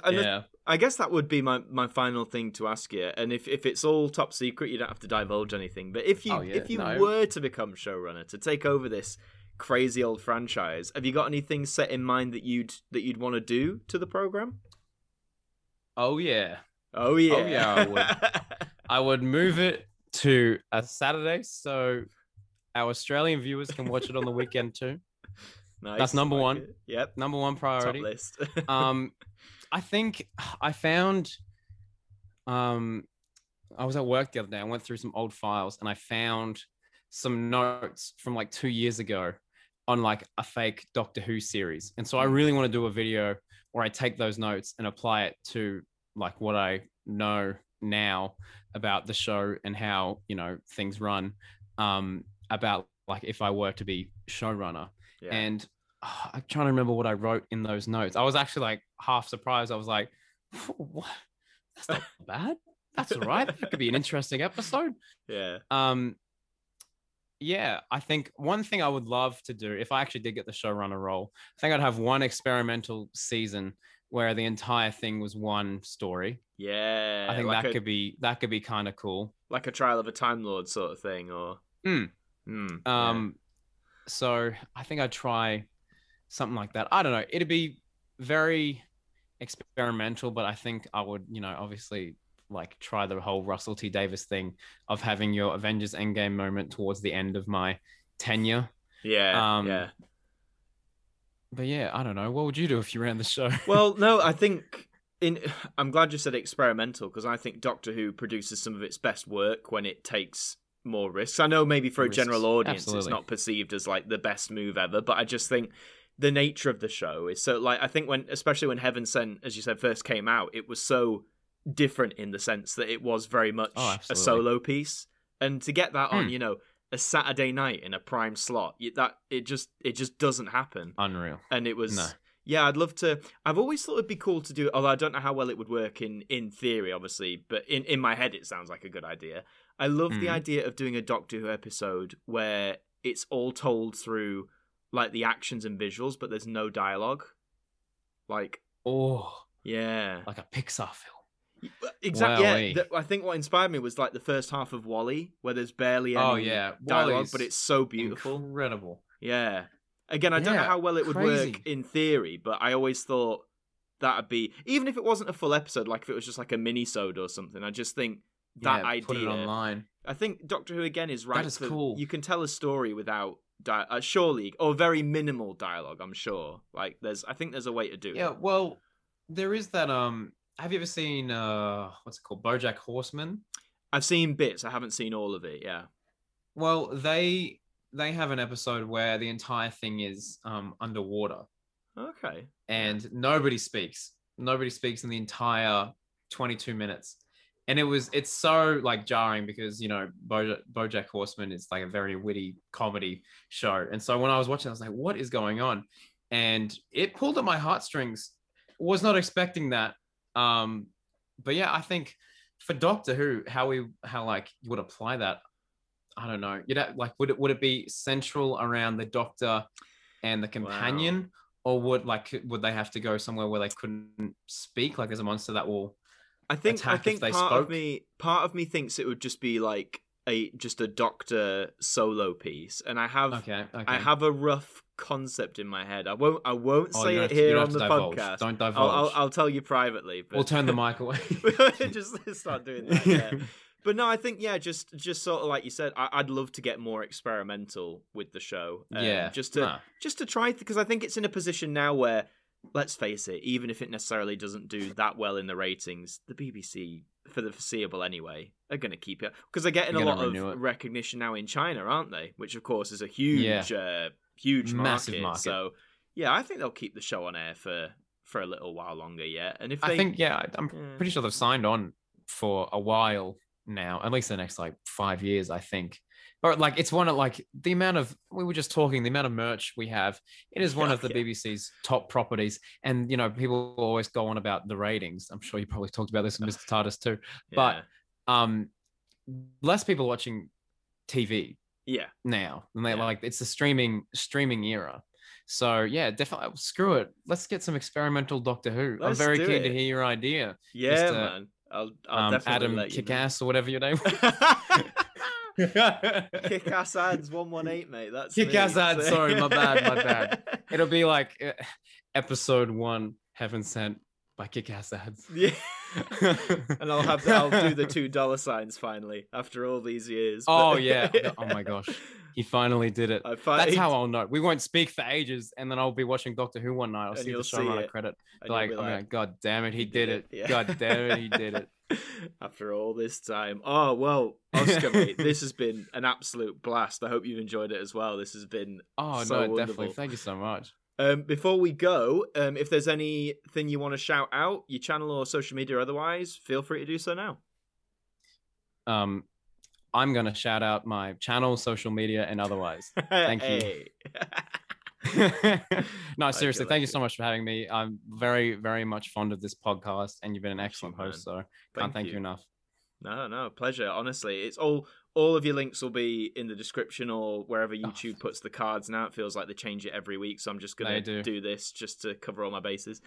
And Yeah, I guess that would be my, my final thing to ask you. And if, if it's all top secret, you don't have to divulge anything. But if you Oh, yeah, if you no. were to become showrunner to take over this crazy old franchise, have you got anything set in mind that you'd that you'd want to do to the program? oh yeah. Oh yeah, yeah, I would. I would move it to a Saturday so our Australian viewers can watch it on the weekend too. <laughs> nice. That's number like one. it. Yep, Number one top priority. list. <laughs> um i think i found um i was at work the other day i went through some old files and i found some notes from like two years ago on like a fake doctor who series. And so i really want to do a video where i take those notes and apply it to like what i know now about the show and how you know things run um about like if i were to be showrunner. Yeah. and ah, I'm trying to remember what I wrote in those notes. I was actually like half surprised. I was like, "What? That's not <laughs> bad. That's all right. That could be an interesting episode." yeah, Um, yeah, I think one thing I would love to do if I actually did get the showrunner role, I think I'd have one experimental season where the entire thing was one story. yeah. I think like that a, could be that could be kind of cool. like a trial of a time lord sort of thing, or Mm. Mm, yeah. Um, so I think I'd try something like that. I don't know. It'd be very experimental, but I think I would, you know, obviously like try the whole Russell T Davies thing of having your Avengers Endgame moment towards the end of my tenure. yeah, um, yeah. But yeah, I don't know. What would you do if you ran the show? <laughs> Well, no, I think in. I'm glad you said experimental because I think Doctor Who produces some of its best work when it takes more risks. I know maybe for a Risks, general audience it's not perceived as like the best move ever, but I just think the nature of the show is so like I think when especially when Heaven Sent, as you said, first came out, it was so different in the sense that it was very much Oh, a solo piece, and to get that on, Hmm. you know, a Saturday night in a prime slot, that it just it just doesn't happen. Unreal. And it was No. yeah, I'd love to. I've always thought it'd be cool to do, although I don't know how well it would work in in theory, obviously, but in in my head it sounds like a good idea. I love the Mhm. idea of doing a Doctor Who episode where it's all told through like the actions and visuals, but there's no dialogue. Like, Oh, yeah, like a Pixar film. Uh, exactly. Yeah, Wowee. th- I think what inspired me was like the first half of Wall-E, where there's barely oh, any Oh yeah, dialogue, Wall-E's but it's so beautiful. Incredible. Yeah. Again, I don't know how well it would crazy. work in theory, but I always thought that'd be even if it wasn't a full episode, like if it was just like a mini-sode or something. I just think that yeah, idea. Put it online. I think Doctor Who again is right. is for- cool. You can tell a story without di- uh, surely or very minimal dialogue. I'm sure. Like there's, I think there's a way to do it. Yeah, it. well, there is that. Um, have you ever seen uh, what's it called, BoJack Horseman? I've seen bits. I haven't seen all of it. Yeah. Well, they they have an episode where the entire thing is um underwater Okay. and nobody speaks. Nobody speaks in the entire 22 minutes. And it was it's so like jarring because you know Bojack, Bojack Horseman is like a very witty comedy show, and so when I was watching, I was like, "What is going on?" And it pulled at my heartstrings. Was not expecting that. Um, but yeah, I think for Doctor Who, how we how like you would apply that, I don't know. You know, like would it would it be central around the Doctor and the companion, or would like would they have to go somewhere where they couldn't speak? Like there's a monster that will. I think I think they part of me part of me thinks it would just be like a just a Doctor solo piece, and I have Okay, okay. I have a rough concept in my head. I won't I won't Oh, say it to- here on the divulge. podcast. Don't I'll, divulge. I'll I'll tell you privately. But We'll turn the mic away. <laughs> just <laughs> start doing that. Yeah. But no, I think yeah, just just sort of like you said, I, I'd love to get more experimental with the show. um, yeah, just to nah. just to try because I think it's in a position now where, let's face it, even if it necessarily doesn't do that well in the ratings, the BBC for the foreseeable anyway are going to keep it because they're getting They're a lot of it. recognition now in China, aren't they? Which of course is a huge, uh, huge Massive market. market. So yeah, I think they'll keep the show on air for for a little while longer yet. And if they, I think yeah, I'm Yeah. pretty sure they've signed on for a while now, at least the next like five years, I think. But like it's one of like the amount of we were just talking the amount of merch we have. It is one Yeah, of the yeah. BBC's top properties, and you know people always go on about the ratings. I'm sure you probably talked about this with Mr. Tardis too. but- Um, less people watching TV yeah, now, and they Yeah. like it's the streaming streaming era. So yeah, definitely screw it. Let's get some experimental Doctor Who. Let's I'm very keen to hear your idea. yeah, uh, man. I'll, I'll um, definitely Adam let you know. Kickass or whatever your name. <laughs> Kick <laughs> ass ads one one eight, mate. That's Kick me. ass ads, sorry, my bad, my bad. It'll be like <laughs> episode one, Heaven Sent by Kick Ass Ads. Yeah. <laughs> and I'll have the, I'll do the two dollar signs finally after all these years. Oh yeah! <laughs> Oh my gosh, he finally did it. That's <laughs> how I'll know. We won't speak for ages, and then I'll be watching Doctor Who one night. I'll see the showrunner it, credit. and you'll Like, I'm oh, like, God damn it, he, did, it. Yeah. God damn it, he did it. After all this time. Oh well, Oscar, mate, this has been an absolute blast. I hope you've enjoyed it as well. This has been Oh So no, wonderful. definitely. Thank you so much. Um, before we go, um, if there's anything you want to shout out, your channel or social media or otherwise, feel free to do so now. Um, I'm gonna shout out my channel, social media, and otherwise. <laughs> Thank you. <laughs> No, <laughs> Like seriously, it, thank like you so much for having me. I'm very, very much fond of this podcast, and you've been an Thank you, excellent host. So can't thank you enough. No, no, pleasure. Honestly, it's all all of your links will be in the description or wherever YouTube puts the cards. Now it feels like they change it every week, so I'm just gonna They do. this just to cover all my bases.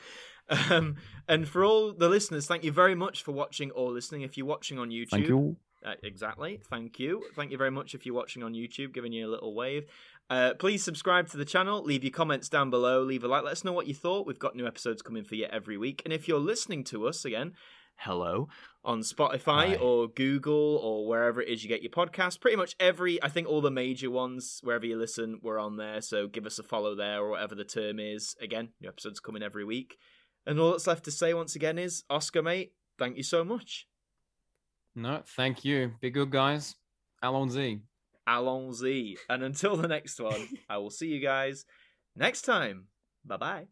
Um, and for all the listeners, thank you very much for watching or listening. If you're watching on YouTube, Thank you. Uh, exactly. Thank you. Thank you very much if you're watching on YouTube, giving you a little wave. Uh, please subscribe to the channel. Leave your comments down below. Leave a like. Let us know what you thought. We've got new episodes coming for you every week. And if you're listening to us again, hello on Spotify Hi. or Google or wherever it is you get your podcast. Pretty much every, I think all the major ones, wherever you listen, we're on there. So give us a follow there or whatever the term is. Again, new episodes coming every week. And all that's left to say once again is Oscar, mate, thank you so much. No, thank you. Be good, guys. Allons-y. Allons-y. And until the next one, <laughs> I will see you guys next time. Bye bye.